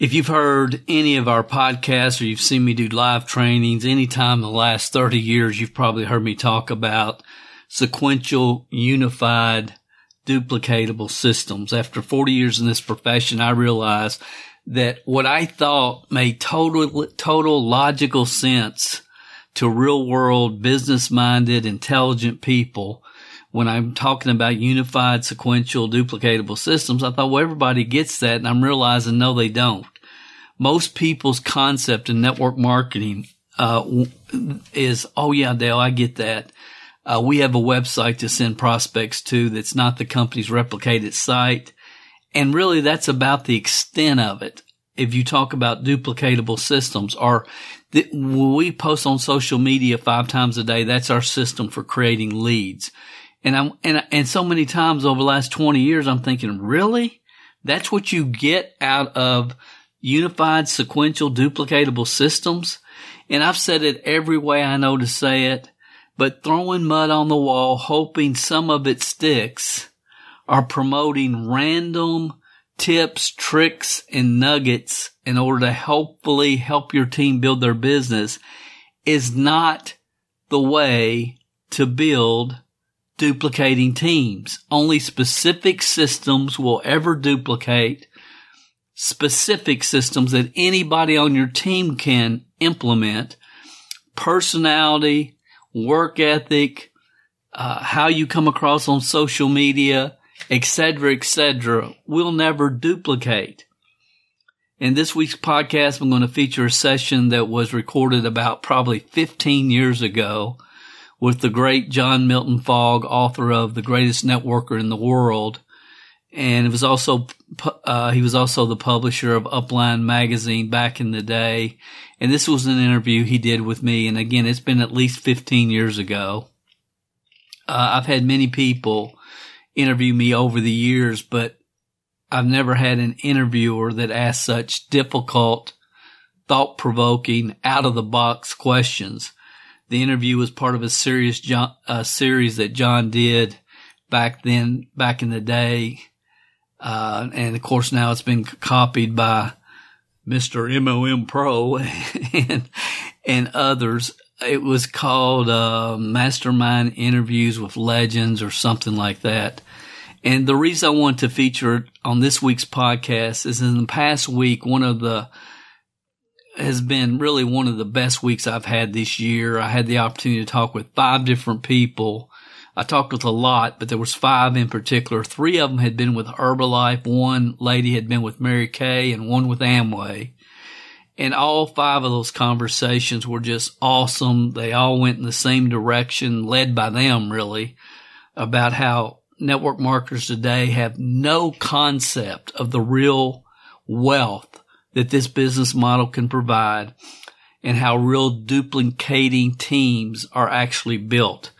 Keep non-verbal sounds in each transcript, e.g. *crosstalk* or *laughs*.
If you've heard any of our podcasts or you've seen me do live trainings anytime in the last 30 years, you've probably heard me talk about sequential, unified, duplicatable systems. After 40 years in this profession, I realized that what I thought made total, total logical sense to real world, business minded, intelligent people when I'm talking about unified, sequential, duplicatable systems, I thought, well, everybody gets that. And I'm realizing, no, they don't. Most people's concept in network marketing, uh, is, oh yeah, Dale, I get that. Uh, we have a website to send prospects to that's not the company's replicated site. And really that's about the extent of it. If you talk about duplicatable systems or we post on social media five times a day, that's our system for creating leads. And I'm, and, and so many times over the last 20 years, I'm thinking, really? That's what you get out of unified, sequential, duplicatable systems? And I've said it every way I know to say it, but throwing mud on the wall, hoping some of it sticks, are promoting random tips, tricks, and nuggets in order to hopefully help your team build their business is not the way to build duplicating teams. Only specific systems will ever duplicate specific systems that anybody on your team can implement. Personality, work ethic, uh, how you come across on social media, etc., etc., will never duplicate. In this week's podcast, I'm going to feature a session that was recorded about probably 15 years ago with the great John Milton Fogg, author of The Greatest Networker in the World. And it was also, uh, he was also the publisher of Upline magazine back in the day. And this was an interview he did with me. And again, it's been at least 15 years ago. Uh, I've had many people interview me over the years, but I've never had an interviewer that asked such difficult, thought provoking, out of the box questions. The interview was part of a series, John, a series that John did back then, back in the day. Uh, and of course now it's been copied by Mr. MOM Pro *laughs* and, and others. It was called, uh, Mastermind Interviews with Legends or something like that. And the reason I want to feature it on this week's podcast is in the past week, one of the has been really one of the best weeks I've had this year. I had the opportunity to talk with five different people. I talked with a lot, but there was five in particular. Three of them had been with Herbalife. One lady had been with Mary Kay and one with Amway. And all five of those conversations were just awesome. They all went in the same direction, led by them really, about how network marketers today have no concept of the real wealth that this business model can provide and how real duplicating teams are actually built.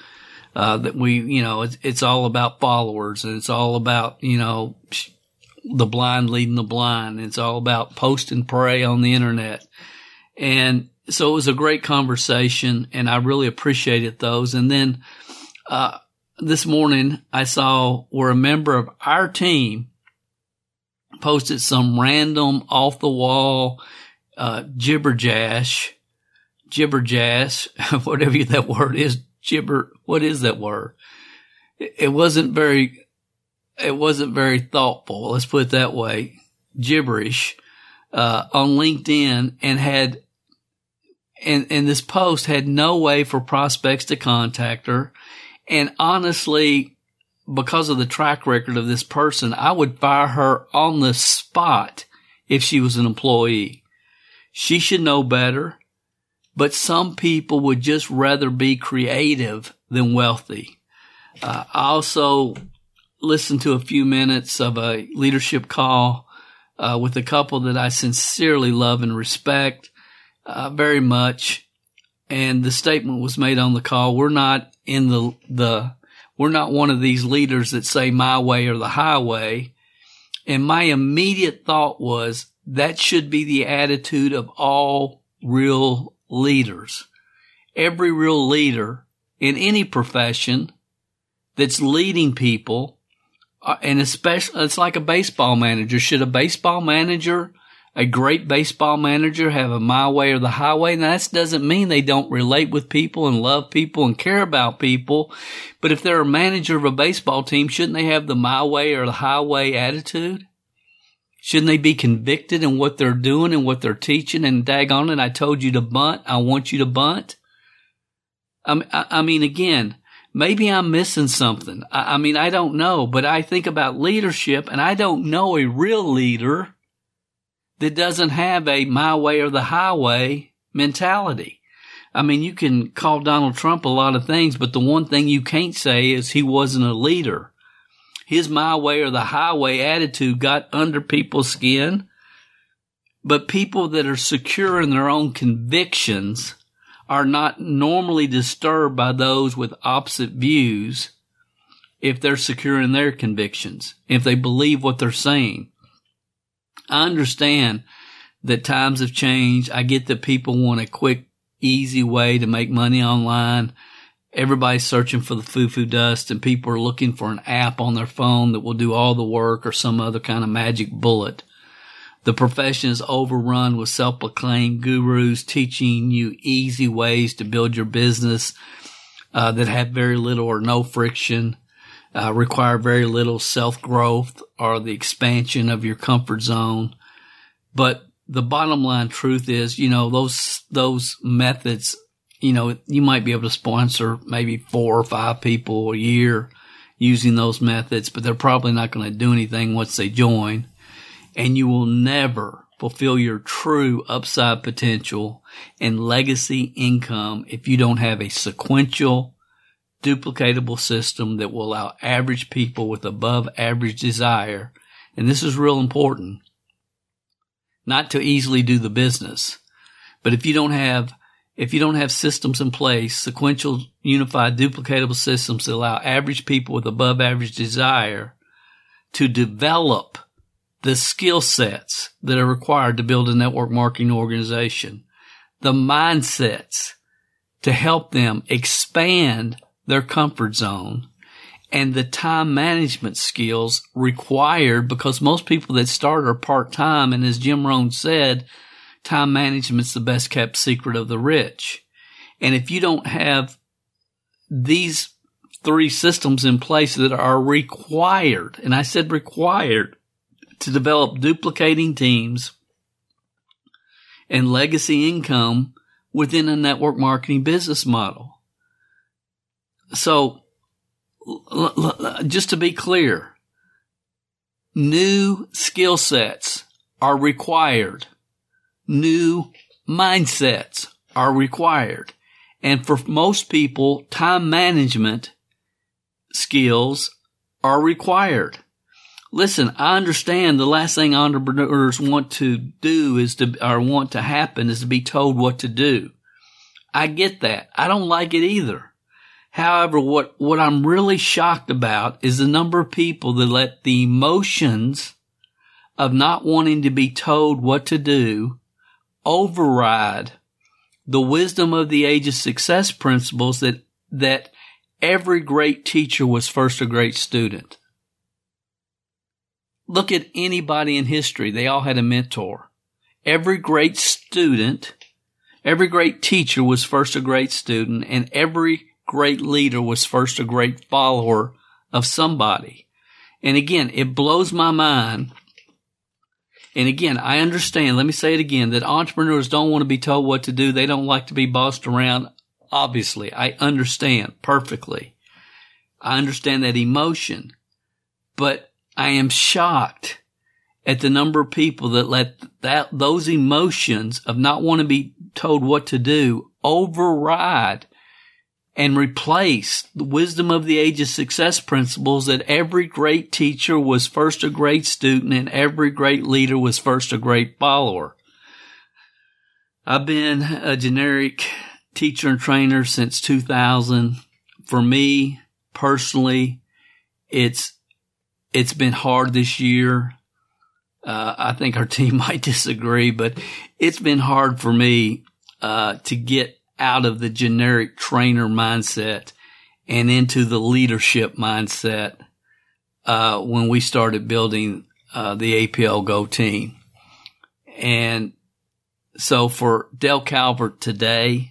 Uh, that we, you know, it's, it's all about followers and it's all about, you know, the blind leading the blind. It's all about post and pray on the internet. And so it was a great conversation and I really appreciated those. And then, uh, this morning I saw where a member of our team posted some random off the wall, uh, jibberjash, jibberjash, *laughs* whatever that word is, gibber, what is that word? It wasn't very, it wasn't very thoughtful. Let's put it that way. Gibberish, uh, on LinkedIn and had, and, and this post had no way for prospects to contact her. And honestly, because of the track record of this person, I would fire her on the spot if she was an employee. She should know better, but some people would just rather be creative than wealthy. Uh, I also listened to a few minutes of a leadership call uh, with a couple that I sincerely love and respect uh, very much. And the statement was made on the call. We're not in the, the we're not one of these leaders that say my way or the highway. And my immediate thought was that should be the attitude of all real leaders. Every real leader in any profession that's leading people, uh, and especially, it's like a baseball manager. Should a baseball manager a great baseball manager have a my way or the highway. Now that doesn't mean they don't relate with people and love people and care about people. But if they're a manager of a baseball team, shouldn't they have the my way or the highway attitude? Shouldn't they be convicted in what they're doing and what they're teaching? And daggone it, I told you to bunt. I want you to bunt. I, mean, again, maybe I'm missing something. I mean, I don't know, but I think about leadership and I don't know a real leader that doesn't have a my way or the highway mentality. I mean, you can call Donald Trump a lot of things, but the one thing you can't say is he wasn't a leader his my way or the highway attitude got under people's skin. But people that are secure in their own convictions are not normally disturbed by those with opposite views if they're secure in their convictions, if they believe what they're saying. I understand that times have changed. I get that people want a quick, easy way to make money online everybody's searching for the foo-foo dust and people are looking for an app on their phone that will do all the work or some other kind of magic bullet. The profession is overrun with self-proclaimed gurus teaching you easy ways to build your business uh, that have very little or no friction, uh, require very little self-growth or the expansion of your comfort zone. But the bottom line truth is, you know, those, those methods you know, you might be able to sponsor maybe four or five people a year using those methods, but they're probably not going to do anything once they join. And you will never fulfill your true upside potential and legacy income if you don't have a sequential, duplicatable system that will allow average people with above average desire. And this is real important. Not to easily do the business, but if you don't have if you don't have systems in place, sequential, unified, duplicatable systems that allow average people with above average desire to develop the skill sets that are required to build a network marketing organization, the mindsets to help them expand their comfort zone and the time management skills required because most people that start are part time. And as Jim Rohn said, time management's the best kept secret of the rich. And if you don't have these three systems in place that are required, and I said required to develop duplicating teams and legacy income within a network marketing business model. So just to be clear, new skill sets are required new mindsets are required. And for most people, time management skills are required. Listen, I understand the last thing entrepreneurs want to do is to, or want to happen is to be told what to do. I get that. I don't like it either. However, what, what I'm really shocked about is the number of people that let the emotions of not wanting to be told what to do override the wisdom of the age of success principles that, that every great teacher was first a great student. Look at anybody in history. They all had a mentor. Every great student, every great teacher was first a great student and every great leader was first a great follower of somebody. And again, it blows my mind and again, I understand, let me say it again, that entrepreneurs don't want to be told what to do. They don't like to be bossed around. Obviously, I understand perfectly. I understand that emotion, but I am shocked at the number of people that let that, those emotions of not wanting to be told what to do override and replace the wisdom of the age of success principles that every great teacher was first a great student and every great leader was first a great follower. I've been a generic teacher and trainer since 2000. For me personally, it's, it's been hard this year. Uh, I think our *laughs* team might disagree, but it's been hard for me, uh, to get out of the generic trainer mindset and into the leadership mindset uh, when we started building uh, the APL Go team. And so for Dale Calvert today,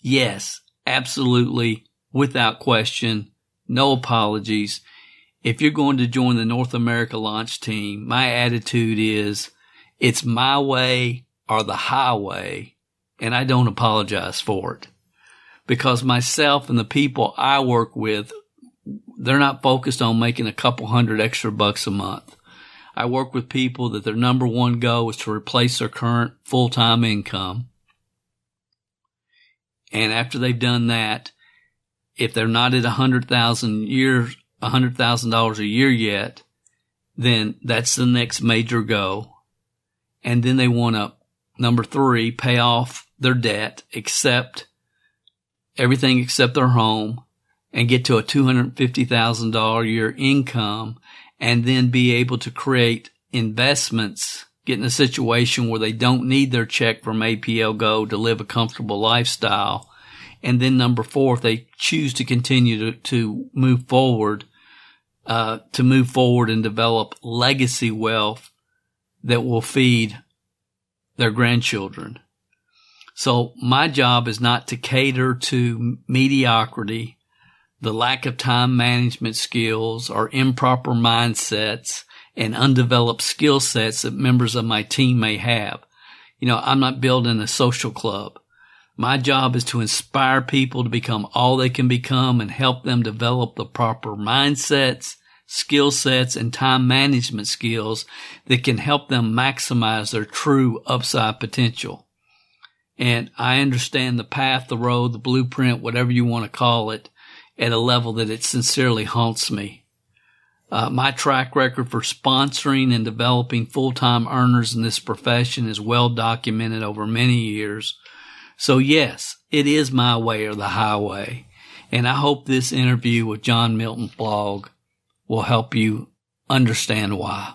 yes, absolutely, without question, no apologies. If you're going to join the North America launch team, my attitude is it's my way or the highway, and I don't apologize for it because myself and the people I work with, they're not focused on making a couple hundred extra bucks a month. I work with people that their number one goal is to replace their current full-time income. And after they've done that, if they're not at a hundred thousand years, a hundred thousand dollars a year yet, then that's the next major goal. And then they want to, number three, pay off their debt, except everything except their home and get to a $250,000 a year income and then be able to create investments, get in a situation where they don't need their check from APL Go to live a comfortable lifestyle. And then number four, if they choose to continue to, to move forward, uh, to move forward and develop legacy wealth that will feed their grandchildren. So my job is not to cater to mediocrity, the lack of time management skills or improper mindsets and undeveloped skill sets that members of my team may have. You know, I'm not building a social club. My job is to inspire people to become all they can become and help them develop the proper mindsets, skill sets, and time management skills that can help them maximize their true upside potential. And I understand the path, the road, the blueprint, whatever you want to call it, at a level that it sincerely haunts me. Uh, my track record for sponsoring and developing full-time earners in this profession is well documented over many years. So yes, it is my way or the highway. And I hope this interview with John Milton Fogg will help you understand why.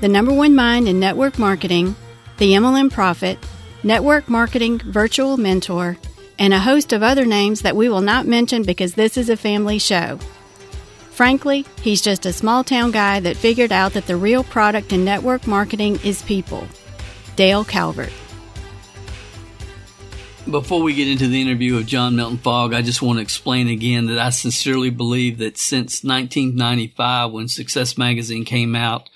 the number one mind in network marketing, the MLM Prophet, network marketing virtual mentor, and a host of other names that we will not mention because this is a family show. Frankly, he's just a small town guy that figured out that the real product in network marketing is people. Dale Calvert. Before we get into the interview of John Milton Fogg, I just want to explain again that I sincerely believe that since 1995, when Success Magazine came out,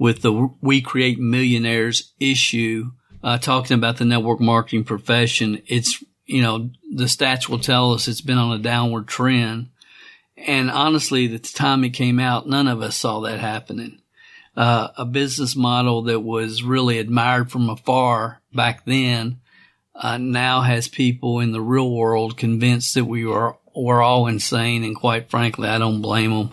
with the We Create Millionaires issue, uh, talking about the network marketing profession. It's, you know, the stats will tell us it's been on a downward trend. And honestly, at the time it came out, none of us saw that happening. Uh, a business model that was really admired from afar back then, uh, now has people in the real world convinced that we were, were all insane. And quite frankly, I don't blame them.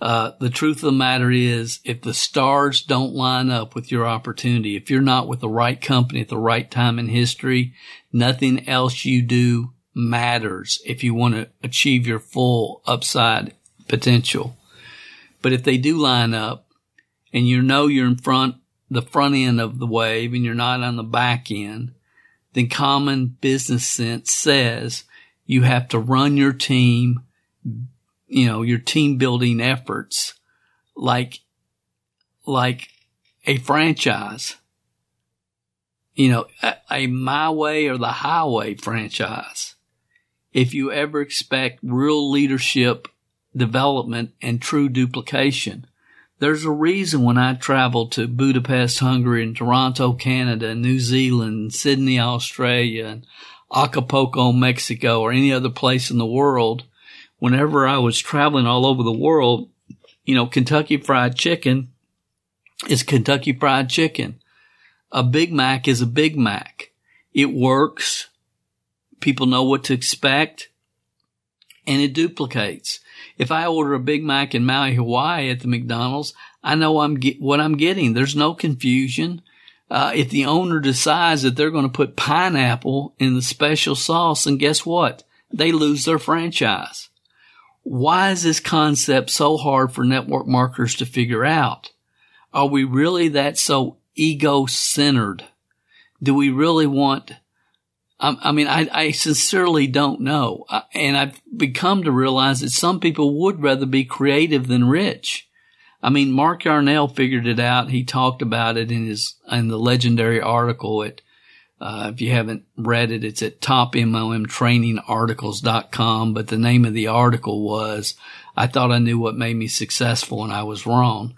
Uh, the truth of the matter is, if the stars don't line up with your opportunity, if you're not with the right company at the right time in history, nothing else you do matters if you want to achieve your full upside potential. But if they do line up and you know you're in front, the front end of the wave and you're not on the back end, then common business sense says you have to run your team you know, your team building efforts like, like a franchise, you know, a, a my way or the highway franchise. If you ever expect real leadership development and true duplication, there's a reason when I travel to Budapest, Hungary and Toronto, Canada, New Zealand, Sydney, Australia, and Acapulco, Mexico, or any other place in the world, whenever I was traveling all over the world, you know, Kentucky Fried Chicken is Kentucky Fried Chicken. A Big Mac is a Big Mac. It works. People know what to expect and it duplicates. If I order a Big Mac in Maui, Hawaii at the McDonald's, I know I'm get, what I'm getting. There's no confusion. Uh, if the owner decides that they're going to put pineapple in the special sauce, and guess what? They lose their franchise. Why is this concept so hard for network marketers to figure out? Are we really that so ego centered? Do we really want I, mean, I, I, sincerely don't know. And I've become to realize that some people would rather be creative than rich. I mean, Mark Yarnell figured it out. He talked about it in his, in the legendary article at, uh, if you haven't read it, it's at topmlmtrainingarticles.com. But the name of the article was, I thought I knew what made me successful and I was wrong.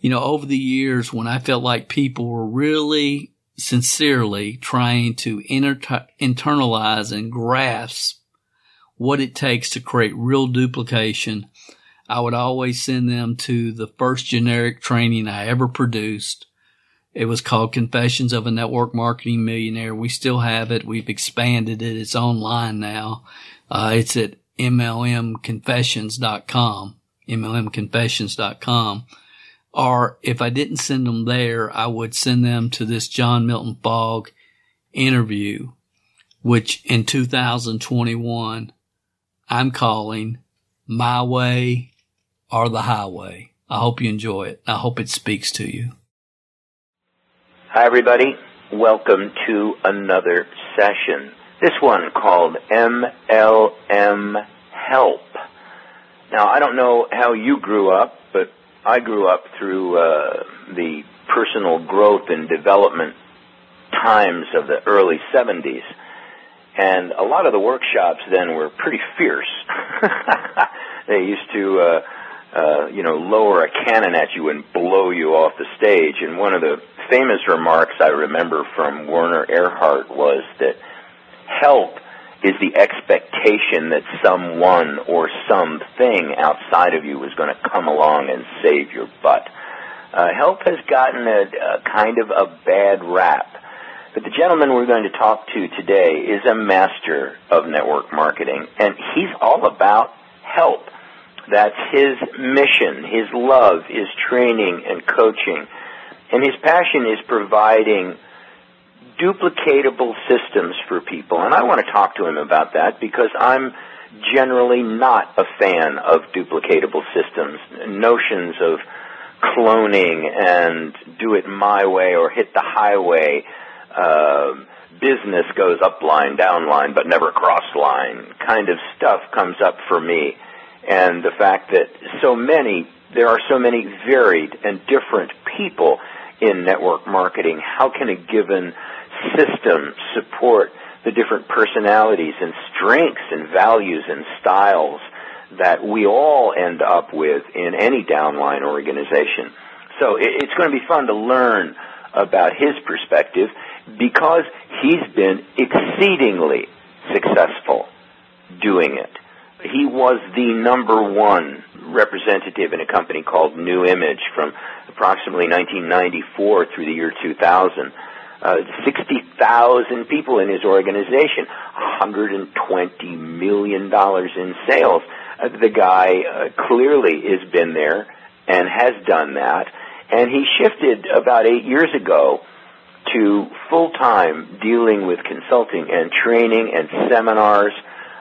You know, over the years when I felt like people were really sincerely trying to inter- internalize and grasp what it takes to create real duplication, I would always send them to the first generic training I ever produced. It was called Confessions of a Network Marketing Millionaire. We still have it. We've expanded it. It's online now. Uh, it's at mlmconfessions.com, mlmconfessions.com. Or if I didn't send them there, I would send them to this John Milton Fogg interview, which in 2021, I'm calling My Way or the Highway. I hope you enjoy it. I hope it speaks to you. Hi, everybody. Welcome to another session. This one called MLM Help. Now, I don't know how you grew up, but I grew up through uh, the personal growth and development times of the early 70s. And a lot of the workshops then were pretty fierce. *laughs* they used to, uh, uh, you know, lower a cannon at you and blow you off the stage. And one of the famous remarks I remember from Werner Erhard was that help is the expectation that someone or something outside of you is going to come along and save your butt. Uh, help has gotten a, a kind of a bad rap. But the gentleman we're going to talk to today is a master of network marketing, and he's all about help. That's his mission. His love is training and coaching. And his passion is providing duplicatable systems for people. And I want to talk to him about that because I'm generally not a fan of duplicatable systems. Notions of cloning and do it my way or hit the highway. Uh, business goes up line, down line, but never cross line kind of stuff comes up for me. And the fact that so many, there are so many varied and different people in network marketing. How can a given system support the different personalities and strengths and values and styles that we all end up with in any downline organization. So it's going to be fun to learn about his perspective because he's been exceedingly successful doing it. He was the number one representative in a company called New Image from approximately 1994 through the year 2000 uh, 60,000 people in his organization, 120 million dollars in sales. Uh, the guy uh, clearly has been there and has done that, and he shifted about eight years ago to full time dealing with consulting and training and seminars.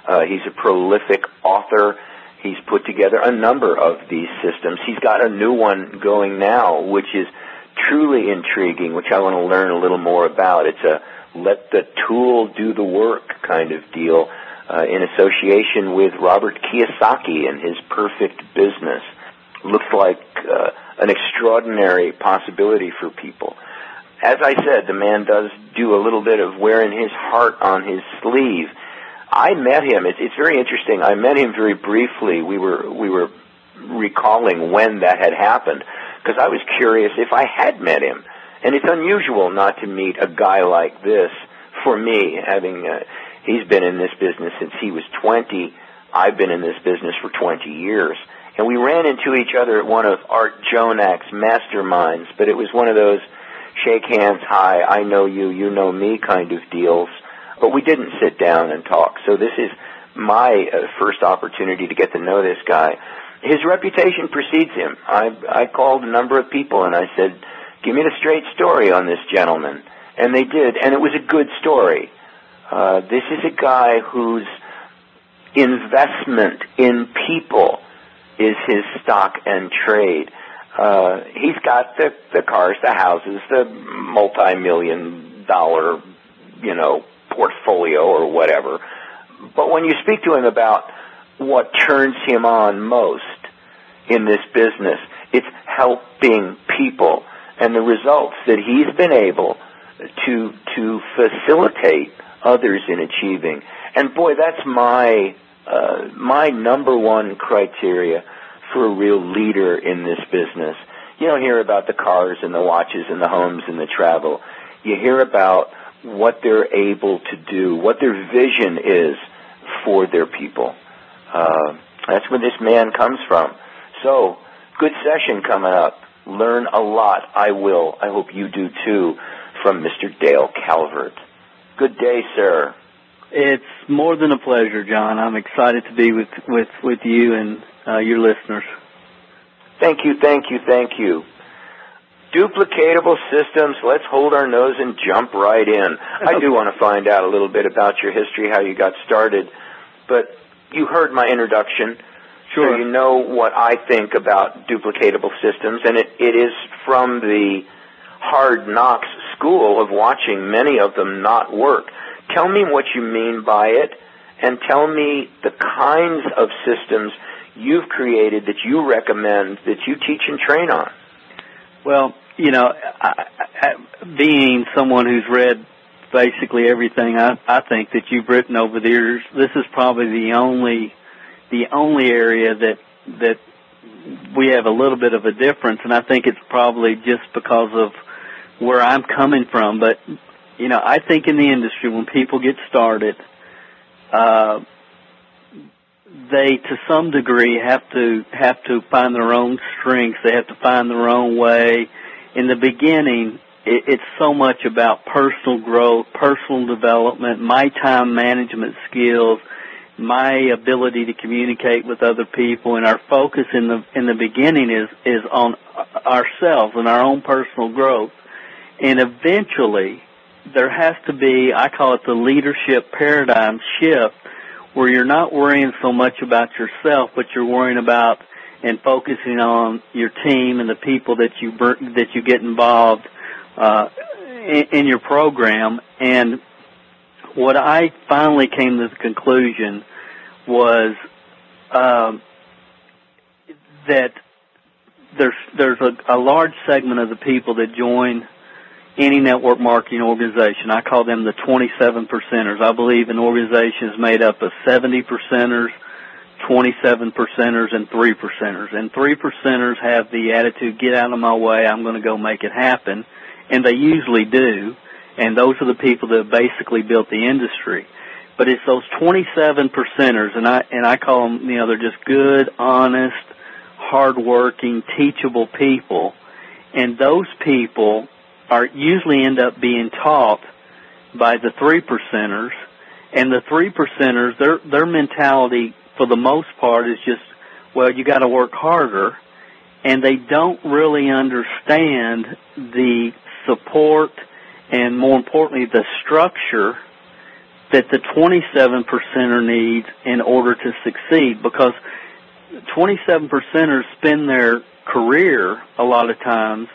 Uh, he's a prolific author. He's put together a number of these systems. He's got a new one going now, which is truly intriguing, which I want to learn a little more about. It's a let the tool do the work kind of deal uh, in association with Robert Kiyosaki and his perfect business. Looks like uh, an extraordinary possibility for people. As I said, the man does do a little bit of wearing his heart on his sleeve. I met him. It's, it's very interesting. I met him very briefly. We were we were recalling when that had happened because I was curious if I had met him. And it's unusual not to meet a guy like this for me, having, uh, he's been in this business since he was 20. I've been in this business for 20 years. And we ran into each other at one of Art Jonak's masterminds, but it was one of those shake hands, hi, I know you, you know me kind of deals. But we didn't sit down and talk. So this is my uh, first opportunity to get to know this guy. his reputation precedes him. I I called a number of people and I said, "Give me the straight story on this gentleman," and they did, and it was a good story. Uh, this is a guy whose investment in people is his stock and trade. Uh, he's got the the cars, the houses, the multi-million dollar, you know, portfolio or whatever. But when you speak to him about what turns him on most in this business, it's helping people and the results that he's been able to to facilitate others in achieving. And boy, that's my uh, my number one criteria for a real leader in this business. You don't hear about the cars and the watches and the homes and the travel. You hear about what they're able to do, what their vision is for their people. Uh, that's where this man comes from. So, good session coming up. Learn a lot. I will. I hope you do too from Mr. Dale Calvert. Good day, sir. It's more than a pleasure, John. I'm excited to be with with with you and uh, your listeners. Thank you, thank you, thank you. Duplicatable systems. Let's hold our nose and jump right in. I do want to find out a little bit about your history, how you got started, but you heard my introduction. Sure. So you know what I think about duplicatable systems, and it, it is from the hard knocks school of watching many of them not work. Tell me what you mean by it, and tell me the kinds of systems you've created that you recommend that you teach and train on. Well, you know, I, I, being someone who's read basically everything I, I think that you've written over the years, this is probably the only the only area that that we have a little bit of a difference, and I think it's probably just because of where I'm coming from. But you know, I think in the industry when people get started, uh, they to some degree have to have to find their own strengths. They have to find their own way. In the beginning, it, it's so much about personal growth, personal development, my time management skills, my ability to communicate with other people, and our focus in the in the beginning is is on ourselves and our own personal growth. And eventually, there has to be I call it the leadership paradigm shift where you're not worrying so much about yourself, but you're worrying about and focusing on your team and the people that you that you get involved uh, in, in your program. And what I finally came to the conclusion was um, that there's there's a, a large segment of the people that join any network marketing organization. I call them the 27 percenters. I believe an organization is made up of 70 percenters, 27 percenters, and 3 percenters. And 3 percenters have the attitude, get out of my way, I'm going to go make it happen. And they usually do. And those are the people that basically built the industry. But it's those 27 percenters, and I, and I call them, you know, they're just good, honest, hardworking, teachable people. And those people are usually end up being taught by the three percenters, and the three percenters, their their mentality for the most part is just, well, you got to work harder, and they don't really understand the support and more importantly the structure that the 27 percenter needs in order to succeed. Because 27 percenters spend their career a lot of times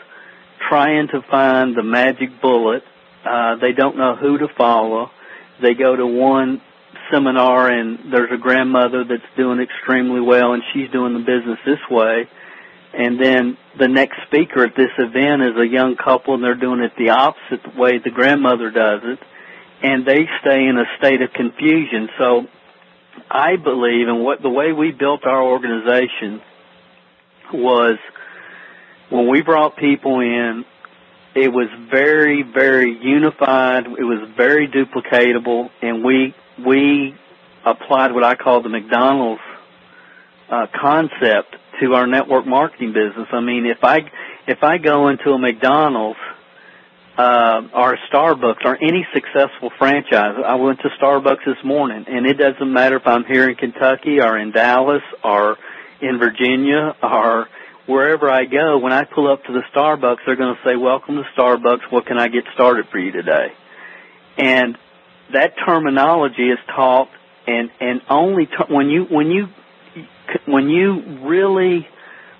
trying to find the magic bullet. Uh, they don't know who to follow. They go to one seminar and there's a grandmother that's doing extremely well and she's doing the business this way. And then the next speaker at this event is a young couple and they're doing it the opposite way the grandmother does it. And they stay in a state of confusion. So I believe in what the way we built our organization was when we brought people in, it was very, very unified. It was very duplicatable, and we we applied what I call the McDonald's uh, concept to our network marketing business. I mean, if I if I go into a McDonald's uh, or a Starbucks or any successful franchise, I went to Starbucks this morning, and it doesn't matter if I'm here in Kentucky or in Dallas or in Virginia or wherever I go, when I pull up to the Starbucks, they're going to say, "Welcome to Starbucks. What can I get started for you today?" And that terminology is taught, and and only ter- when you when you when you really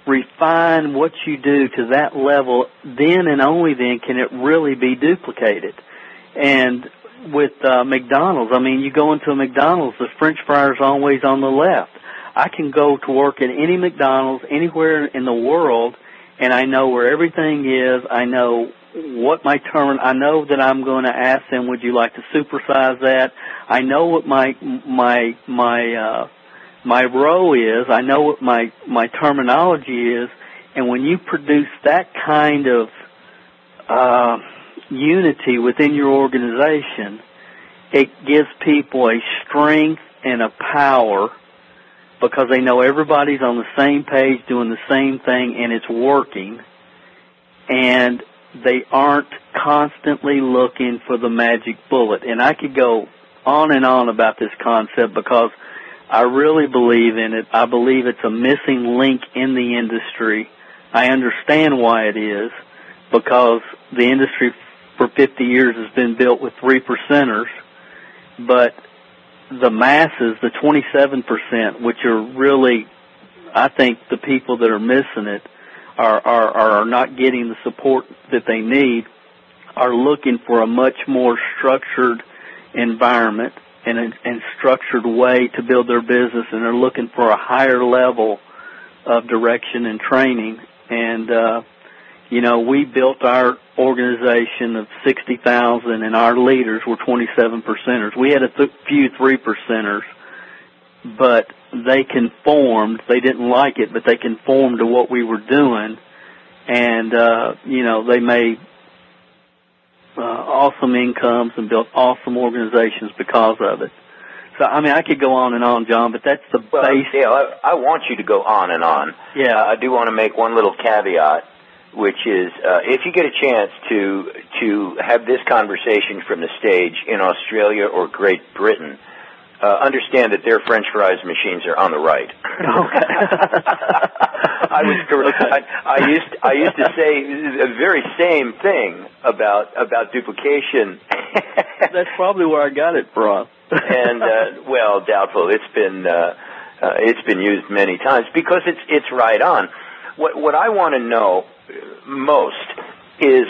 refine what you do to that level, then and only then can it really be duplicated. And with uh, McDonald's, I mean, you go into a McDonald's, the French fries always on the left. I can go to work at any McDonald's anywhere in the world, and I know where everything is. I know what my term. I know that I'm going to ask them, "Would you like to supersize that?" I know what my my my uh, my row is. I know what my my terminology is, and when you produce that kind of uh, unity within your organization, it gives people a strength and a power because they know everybody's on the same page doing the same thing and it's working and they aren't constantly looking for the magic bullet. And I could go on and on about this concept because I really believe in it. I believe it's a missing link in the industry. I understand why it is because the industry for 50 years has been built with three percenters, but the masses, the 27%, which are really, I think, the people that are missing it, are, are, are not getting the support that they need, are looking for a much more structured environment and a and structured way to build their business, and they're looking for a higher level of direction and training. And uh, you know, we built our organization of 60,000 and our leaders were 27 percenters. We had a th- few three percenters, but they conformed. They didn't like it, but they conformed to what we were doing. And, uh, you know, they made uh, awesome incomes and built awesome organizations because of it. So I mean, I could go on and on, John, but that's the well, base. Yeah, I, I want you to go on and on. Yeah, uh, I do want to make one little caveat which is uh, if you get a chance to to have this conversation from the stage in Australia or Great Britain, uh, understand that their French fries machines are on the right. Okay. *laughs* I was I, I used I used to say the very same thing about about duplication. *laughs* That's probably where I got it from. *laughs* and uh, well, doubtful. It's been uh, uh, it's been used many times because it's it's right on. What what I want to know most is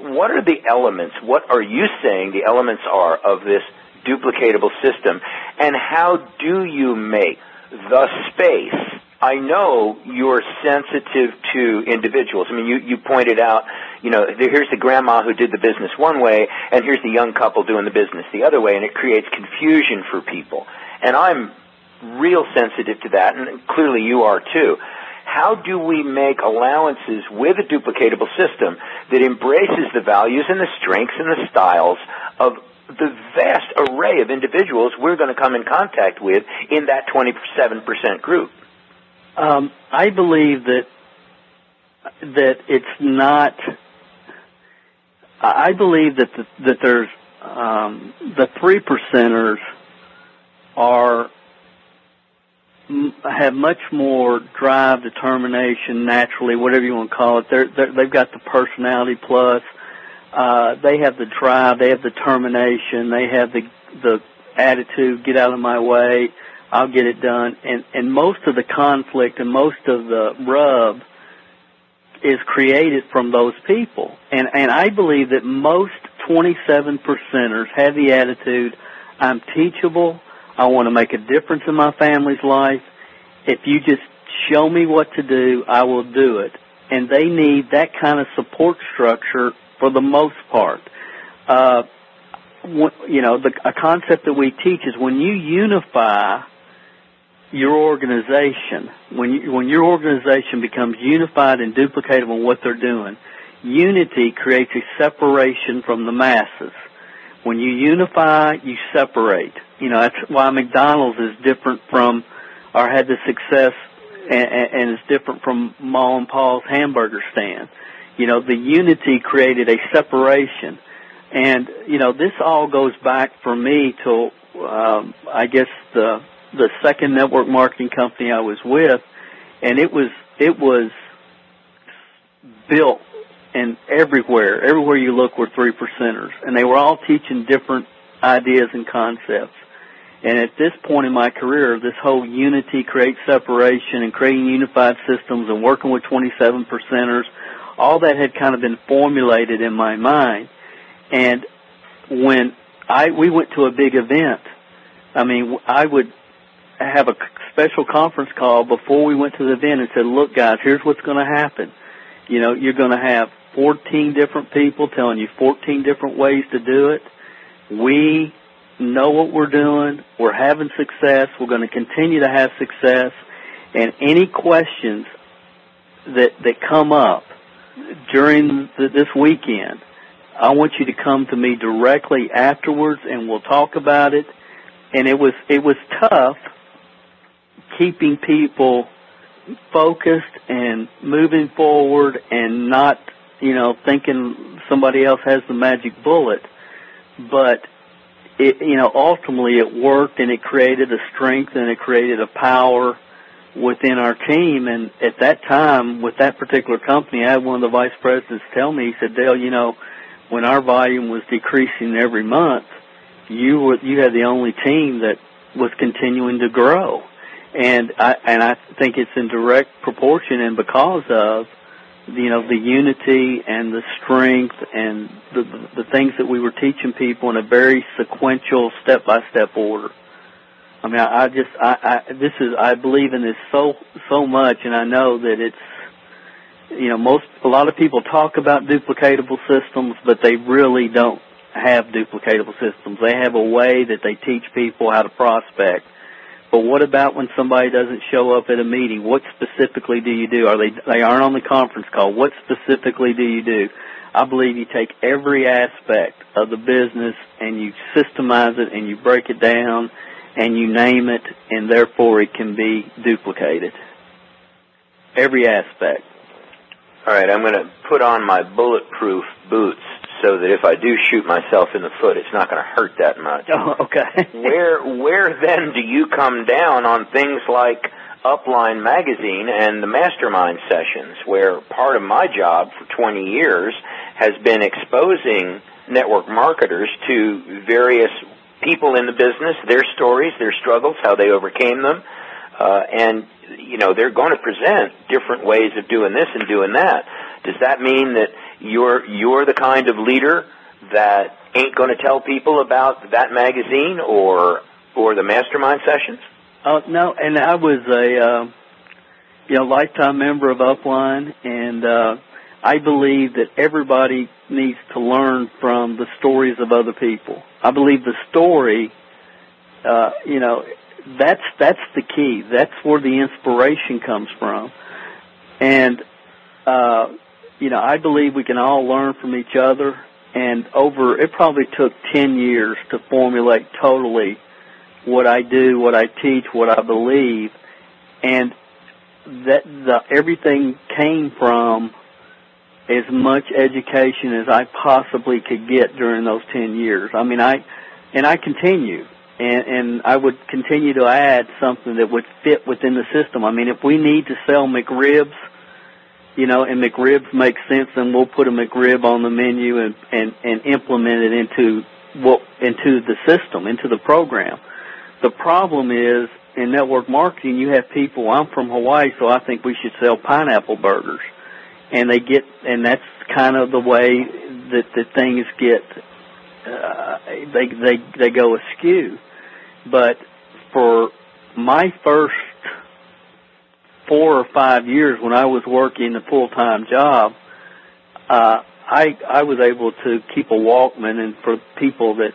what are the elements? What are you saying the elements are of this duplicatable system? And how do you make the space? I know you're sensitive to individuals. I mean, you, you pointed out, you know, here's the grandma who did the business one way, and here's the young couple doing the business the other way, and it creates confusion for people. And I'm real sensitive to that, and clearly you are too how do we make allowances with a duplicatable system that embraces the values and the strengths and the styles of the vast array of individuals we're going to come in contact with in that 27% group? Um, I believe that that it's not. I believe that the, that there's um, the three percenters are have much more drive, determination, naturally, whatever you want to call it. They're, they're they've got the personality plus. Uh, they have the drive, they have the determination, they have the the attitude. Get out of my way, I'll get it done. And and most of the conflict and most of the rub is created from those people. And and I believe that most 27 percenters have the attitude, I'm teachable. I want to make a difference in my family's life. If you just show me what to do, I will do it. And they need that kind of support structure for the most part. Uh, you know, the, a concept that we teach is when you unify your organization, when you, when your organization becomes unified and duplicative in what they're doing, unity creates a separation from the masses. When you unify, you separate. You know, that's why McDonald's is different from, or had the success and, and is different from Ma and Pa's hamburger stand. You know, the unity created a separation. And, you know, this all goes back for me to, um, I guess the the second network marketing company I was with, and it was it was built and everywhere, everywhere you look were three percenters, and they were all teaching different ideas and concepts. And at this point in my career, this whole unity, create separation, and creating unified systems, and working with 27 percenters, all that had kind of been formulated in my mind. And when I we went to a big event, I mean, I would have a special conference call before we went to the event and said, "Look, guys, here's what's going to happen. You know, you're going to have 14 different people telling you 14 different ways to do it. We know what we're doing. We're having success. We're going to continue to have success. And any questions that that come up during the, this weekend, I want you to come to me directly afterwards, and we'll talk about it. And it was it was tough keeping people focused and moving forward and not you know, thinking somebody else has the magic bullet, but it, you know, ultimately it worked and it created a strength and it created a power within our team. And at that time, with that particular company, I had one of the vice presidents tell me, he said, Dale, you know, when our volume was decreasing every month, you were, you had the only team that was continuing to grow. And I, and I think it's in direct proportion and because of you know the unity and the strength and the the things that we were teaching people in a very sequential step by step order. I mean, I, I just I, I this is I believe in this so so much, and I know that it's you know most a lot of people talk about duplicatable systems, but they really don't have duplicatable systems. They have a way that they teach people how to prospect but what about when somebody doesn't show up at a meeting? What specifically do you do? Are they they aren't on the conference call? What specifically do you do? I believe you take every aspect of the business and you systemize it and you break it down and you name it and therefore it can be duplicated. Every aspect. All right, I'm going to put on my bulletproof boots so that if I do shoot myself in the foot, it's not going to hurt that much. Oh, okay. *laughs* where where then do you come down on things like Upline magazine and the mastermind sessions, where part of my job for 20 years has been exposing network marketers to various people in the business, their stories, their struggles, how they overcame them, uh, and you know they're going to present different ways of doing this and doing that. Does that mean that you're you're the kind of leader that ain't going to tell people about that magazine or or the mastermind sessions? Oh no, and I was a uh, you know lifetime member of Upline, and uh, I believe that everybody needs to learn from the stories of other people. I believe the story, uh, you know, that's that's the key. That's where the inspiration comes from, and uh, you know, I believe we can all learn from each other. And over, it probably took 10 years to formulate totally what I do, what I teach, what I believe. And that the, everything came from as much education as I possibly could get during those 10 years. I mean, I, and I continue. And, and I would continue to add something that would fit within the system. I mean, if we need to sell McRibs, you know, and McRibs makes sense, then we'll put a McRib on the menu and, and, and implement it into what, into the system, into the program. The problem is in network marketing, you have people, I'm from Hawaii, so I think we should sell pineapple burgers. And they get, and that's kind of the way that the things get, uh, they, they, they go askew. But for my first four or five years when I was working a full time job, uh, I I was able to keep a Walkman, and for people that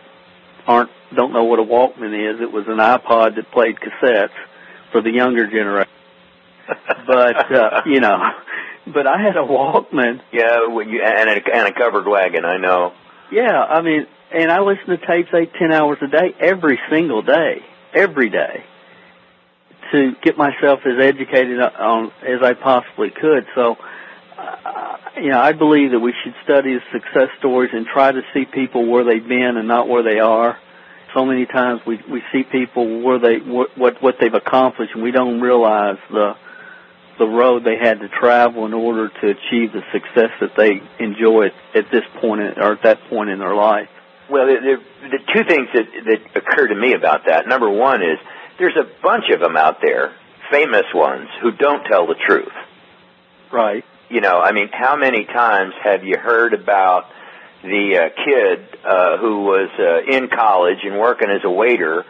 aren't don't know what a Walkman is, it was an iPod that played cassettes for the younger generation. *laughs* but uh, you know, but I had a Walkman. Yeah, and a, and a covered wagon. I know. Yeah, I mean, and I listened to tapes eight, ten hours a day, every single day, every day to get myself as educated on as I possibly could. So, uh, you know, I believe that we should study success stories and try to see people where they've been and not where they are. so many times we we see people where they what what they've accomplished, and we don't realize the the road they had to travel in order to achieve the success that they enjoy at this point in, or at that point in their life. Well, the, the, the two things that that occur to me about that. Number one is there's a bunch of them out there, famous ones, who don't tell the truth. Right. You know, I mean, how many times have you heard about the uh, kid uh, who was uh, in college and working as a waiter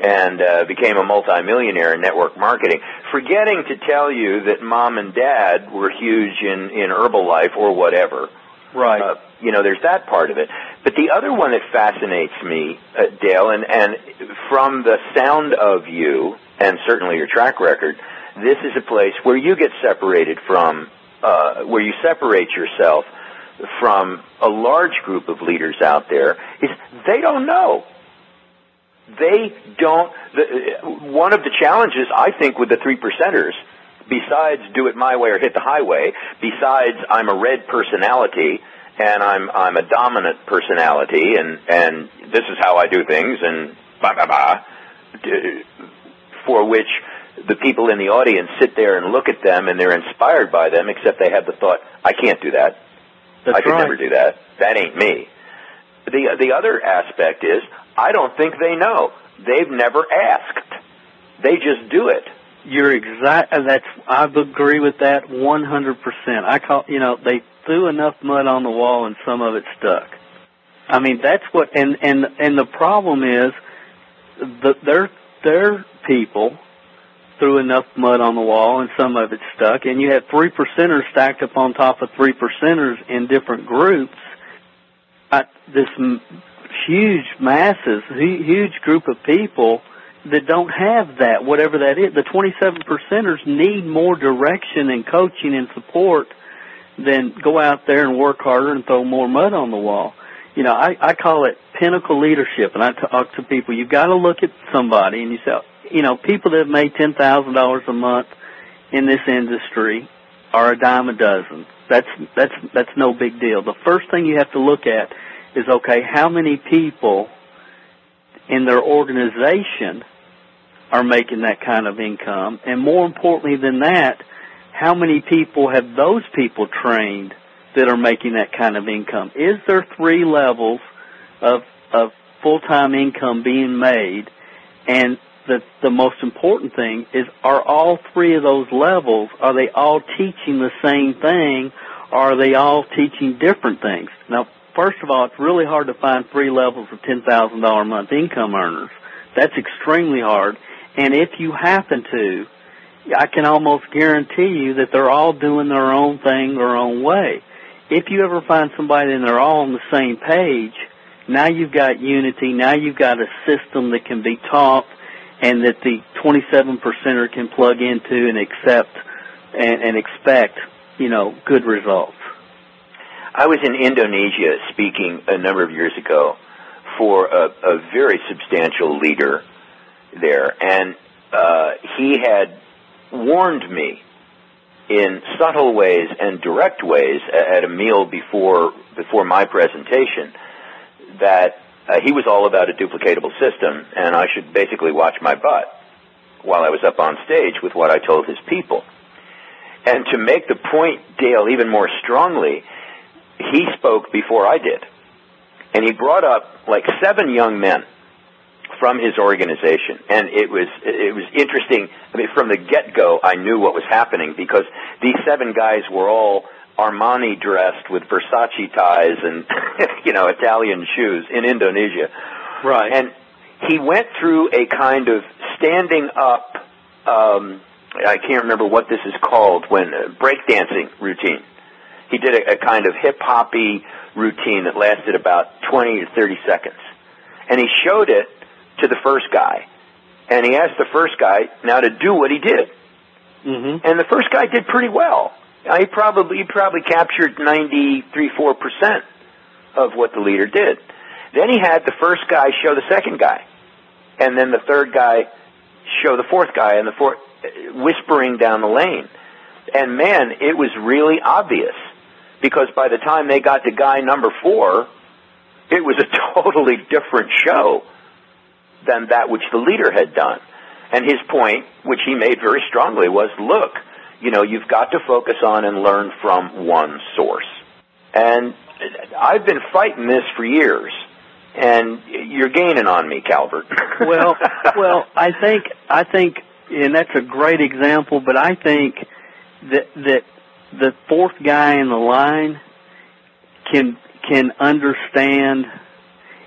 and uh, became a multimillionaire in network marketing, forgetting to tell you that mom and dad were huge in in Herbalife or whatever. Right. Uh, you know, there's that part of it. But the other one that fascinates me, uh, Dale, and and from the sound of you and certainly your track record, this is a place where you get separated from, uh, where you separate yourself from a large group of leaders out there. Is they don't know they don't. The, one of the challenges I think with the three percenters, besides do it my way or hit the highway, besides I'm a red personality and I'm I'm a dominant personality and and this is how I do things and blah blah blah, for which the people in the audience sit there and look at them and they're inspired by them, except they have the thought, I can't do that. That's I could right. never do that. That ain't me. The the other aspect is I don't think they know. They've never asked. They just do it. You're exact. That's I agree with that 100. percent I call you know they threw enough mud on the wall and some of it stuck. I mean that's what and and and the problem is the their their people threw enough mud on the wall and some of it stuck and you had three percenters stacked up on top of three percenters in different groups. I, this huge masses, huge group of people that don't have that, whatever that is. The 27 percenters need more direction and coaching and support than go out there and work harder and throw more mud on the wall. You know, I, I call it pinnacle leadership, and I talk to people. You've got to look at somebody, and you say, you know, people that have made ten thousand dollars a month in this industry are a dime a dozen. That's that's that's no big deal. The first thing you have to look at is okay, how many people in their organization are making that kind of income, and more importantly than that, how many people have those people trained that are making that kind of income? Is there three levels of of full time income being made? And the the most important thing is are all three of those levels are they all teaching the same thing or are they all teaching different things? Now first of all it's really hard to find three levels of ten thousand dollar a month income earners. That's extremely hard. And if you happen to, I can almost guarantee you that they're all doing their own thing their own way. If you ever find somebody and they're all on the same page, now you've got unity, now you've got a system that can be taught and that the 27 percenter can plug into and accept and, and expect, you know, good results. I was in Indonesia speaking a number of years ago for a, a very substantial leader there, and uh, he had warned me in subtle ways and direct ways at a meal before before my presentation that uh, he was all about a duplicatable system, and I should basically watch my butt while I was up on stage with what I told his people. And to make the point, Dale, even more strongly, he spoke before I did. And he brought up like seven young men from his organization. And it was, it was interesting. I mean, from the get-go, I knew what was happening because these seven guys were all Armani dressed with Versace ties and, *laughs* you know, Italian shoes in Indonesia. Right. And he went through a kind of standing up, um, I can't remember what this is called, when uh, breakdancing routine. He did a, a kind of hip hoppy routine that lasted about 20 to 30 seconds. And he showed it to the first guy. And he asked the first guy now to do what he did. Mm-hmm. And the first guy did pretty well. Uh, He probably he probably captured ninety three four percent of what the leader did. Then he had the first guy show the second guy, and then the third guy show the fourth guy, and the fourth whispering down the lane. And man, it was really obvious because by the time they got to guy number four, it was a *laughs* totally different show. Than that which the leader had done. And his point, which he made very strongly, was look, you know, you've got to focus on and learn from one source. And I've been fighting this for years, and you're gaining on me, Calvert. *laughs* well, well, I think I think, and that's a great example. But I think that that the fourth guy in the line can can understand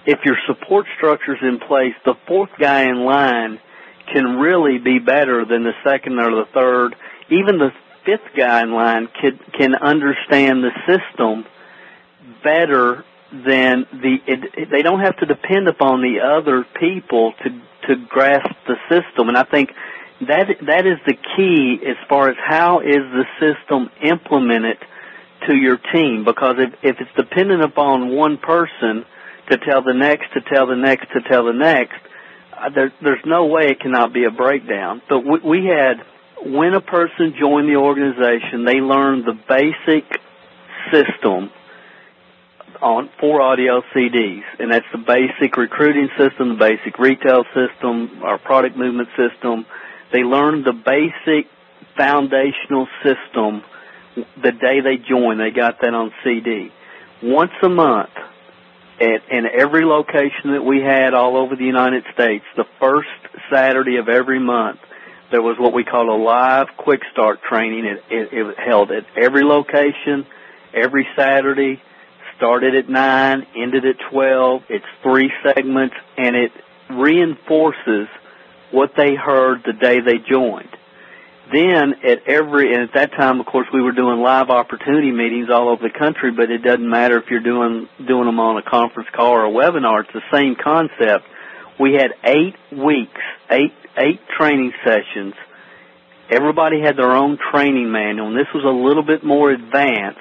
if your support structure's in place. The fourth guy in line can really be better than the second or the third. Even the fifth guy in line can can understand the system better than the it, they don't have to depend upon the other people to to grasp the system and I think that that is the key as far as how is the system implemented to your team because if if it's dependent upon one person to tell the next to tell the next to tell the next uh, there there's no way it cannot be a breakdown but we, we had when a person joined the organization they learned the basic system on four audio CDs, and that's the basic recruiting system, the basic retail system, our product movement system. They learned the basic foundational system the day they joined. They got that on CD. Once a month, at in every location that we had all over the United States, the first Saturday of every month, there was what we call a live quick start training. It, it, it held at every location, every Saturday started at 9, ended at 12. It's three segments, and it reinforces what they heard the day they joined. Then at every, and at that time, of course, we were doing live opportunity meetings all over the country, but it doesn't matter if you're doing, doing them on a conference call or a webinar. It's the same concept. We had eight weeks, eight, eight training sessions. Everybody had their own training manual, and this was a little bit more advanced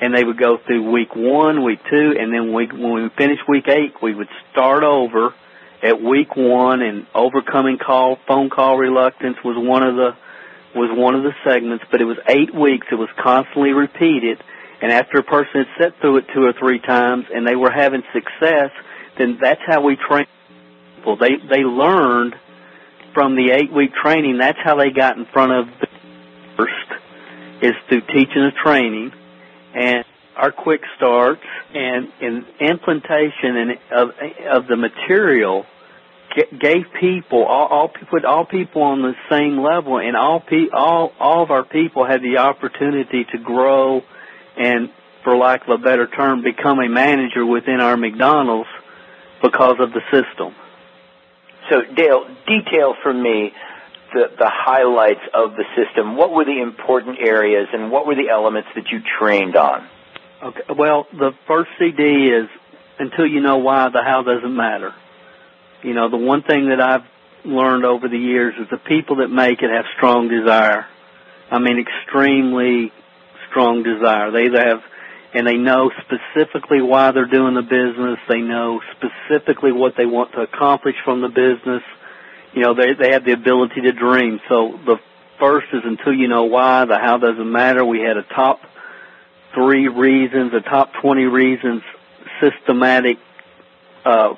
and they would go through week one, week two, and then week, when we finished week eight, we would start over at week one, and overcoming call phone call reluctance was one of the was one of the segments. But it was eight weeks; it was constantly repeated, and after a person had sat through it two or three times and they were having success, then that's how we train people. They they learned from the eight week training. That's how they got in front of the first is through teaching and training and our quick starts and in implantation and of of the material gave people all, all put all people on the same level and all pe- all all of our people had the opportunity to grow and for lack of a better term become a manager within our McDonald's because of the system. So Dale, detail for me the, the highlights of the system? What were the important areas and what were the elements that you trained on? Okay. Well, the first CD is until you know why the how doesn't matter. You know, the one thing that I've learned over the years is the people that make it have strong desire. I mean, extremely strong desire. They either have, and they know specifically why they're doing the business. They know specifically what they want to accomplish from the business you know, they they have the ability to dream. So the first is until you know why, the how doesn't matter. We had a top three reasons, a top twenty reasons systematic uh,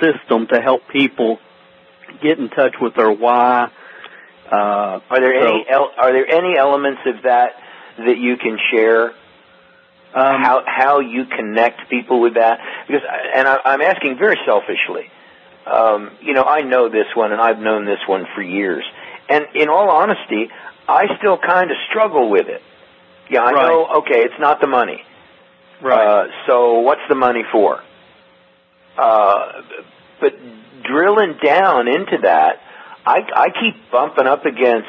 system to help people get in touch with their why. Uh, are there so, any are there any elements of that that you can share? Um, how how you connect people with that? Because and I, I'm asking very selfishly um, you know, I know this one and I've known this one for years. And in all honesty, I still kind of struggle with it. Yeah, I right. know, okay, it's not the money. Right. Uh, so what's the money for? Uh, but drilling down into that, I, I keep bumping up against,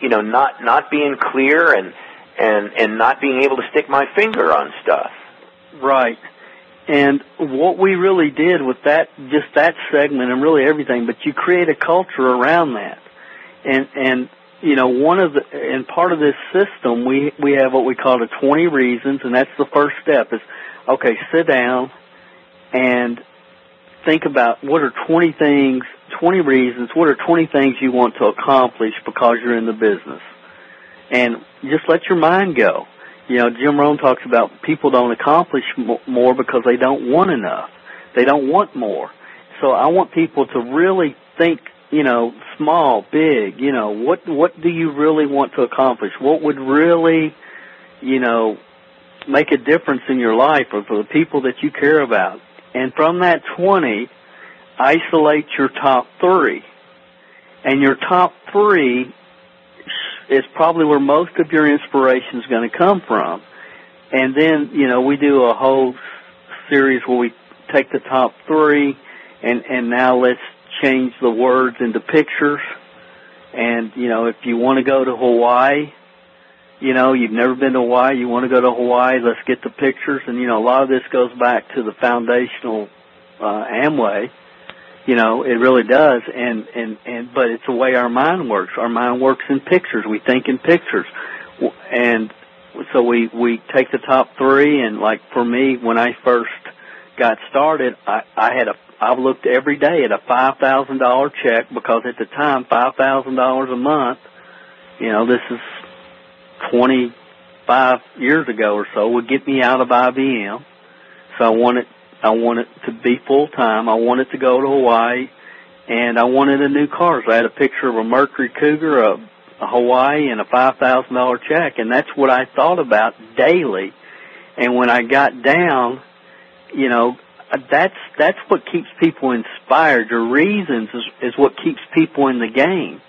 you know, not, not being clear and, and, and not being able to stick my finger on stuff. Right. And what we really did with that, just that segment and really everything, but you create a culture around that. And, and, you know, one of the, and part of this system, we, we have what we call the 20 reasons, and that's the first step is, okay, sit down and think about what are 20 things, 20 reasons, what are 20 things you want to accomplish because you're in the business. And just let your mind go you know, Jim Rohn talks about people don't accomplish more because they don't want enough. They don't want more. So I want people to really think, you know, small, big, you know, what what do you really want to accomplish? What would really, you know, make a difference in your life or for the people that you care about? And from that 20, isolate your top 3. And your top 3 is probably where most of your inspiration is going to come from. And then, you know, we do a whole series where we take the top 3 and and now let's change the words into pictures. And you know, if you want to go to Hawaii, you know, you've never been to Hawaii, you want to go to Hawaii, let's get the pictures. And you know, a lot of this goes back to the foundational uh, Amway. You know, it really does. And and and but it's the way our mind works. Our mind works in pictures. We think in pictures, and so we we take the top three. And like for me, when I first got started, I, I had a I've looked every day at a five thousand dollar check because at the time five thousand dollars a month, you know, this is twenty five years ago or so, would get me out of IBM. So I wanted I wanted to be full time. I wanted to go to Hawaii, and I wanted a new car. So I had a picture of a Mercury Cougar, a, a Hawaii, and a five thousand dollar check, and that's what I thought about daily. And when I got down, you know, that's that's what keeps people inspired. Your reasons is, is what keeps people in the game.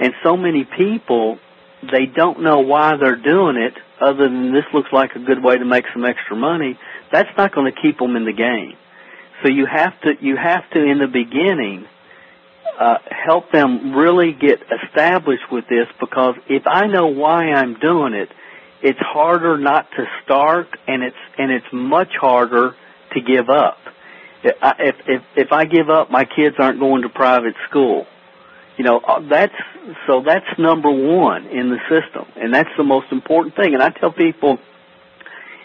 And so many people they don't know why they're doing it other than this looks like a good way to make some extra money. That's not going to keep them in the game. So you have to you have to in the beginning uh, help them really get established with this because if I know why I'm doing it, it's harder not to start and it's and it's much harder to give up. If if if I give up, my kids aren't going to private school. You know, uh, that's so that's number one in the system, and that's the most important thing. And I tell people,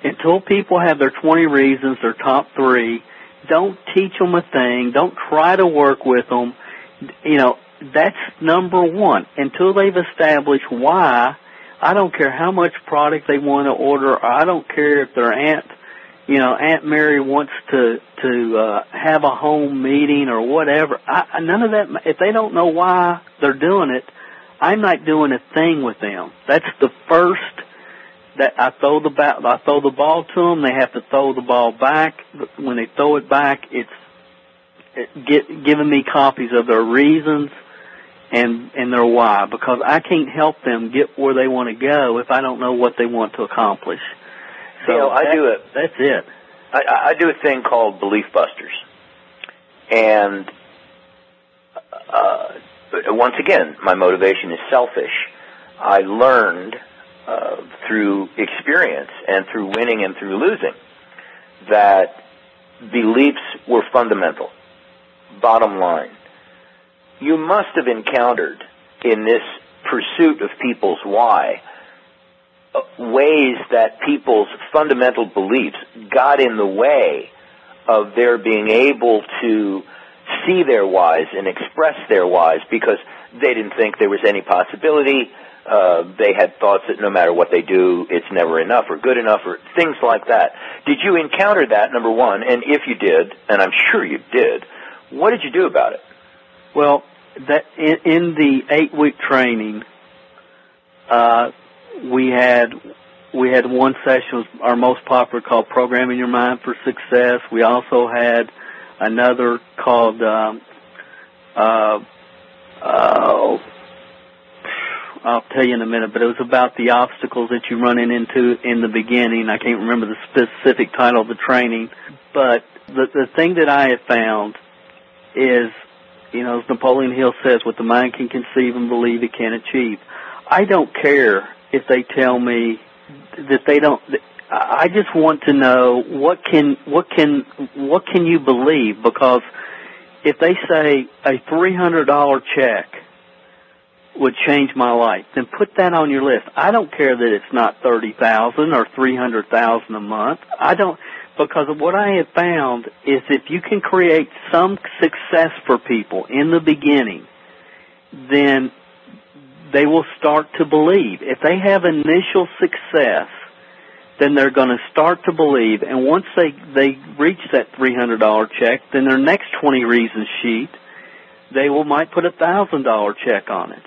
until people have their 20 reasons, their top three, don't teach them a thing. Don't try to work with them. You know, that's number one. Until they've established why, I don't care how much product they want to order. I don't care if their aunt you know, Aunt Mary wants to to uh, have a home meeting or whatever. I, none of that. If they don't know why they're doing it, I'm not doing a thing with them. That's the first that I throw the bat. I throw the ball to them. They have to throw the ball back. When they throw it back, it's it get, giving me copies of their reasons and and their why because I can't help them get where they want to go if I don't know what they want to accomplish. So you know, I do it. That's it. I, I do a thing called Belief Busters, and uh, once again, my motivation is selfish. I learned uh, through experience and through winning and through losing that beliefs were fundamental. Bottom line, you must have encountered in this pursuit of people's why ways that people's fundamental beliefs got in the way of their being able to see their whys and express their whys because they didn't think there was any possibility. Uh, they had thoughts that no matter what they do, it's never enough or good enough or things like that. Did you encounter that, number one? And if you did, and I'm sure you did, what did you do about it? Well, that in, in the eight week training, uh, we had we had one session our most popular called Programming Your Mind for Success. We also had another called um, uh, uh, I'll tell you in a minute, but it was about the obstacles that you run into in the beginning. I can't remember the specific title of the training, but the the thing that I have found is, you know, as Napoleon Hill says, what the mind can conceive and believe it can achieve. I don't care if they tell me that they don't I just want to know what can what can what can you believe because if they say a $300 check would change my life, then put that on your list. I don't care that it's not 30,000 or 300,000 a month. I don't because what I have found is if you can create some success for people in the beginning, then they will start to believe. If they have initial success, then they're going to start to believe. And once they they reach that three hundred dollar check, then their next twenty reasons sheet, they will might put a thousand dollar check on it.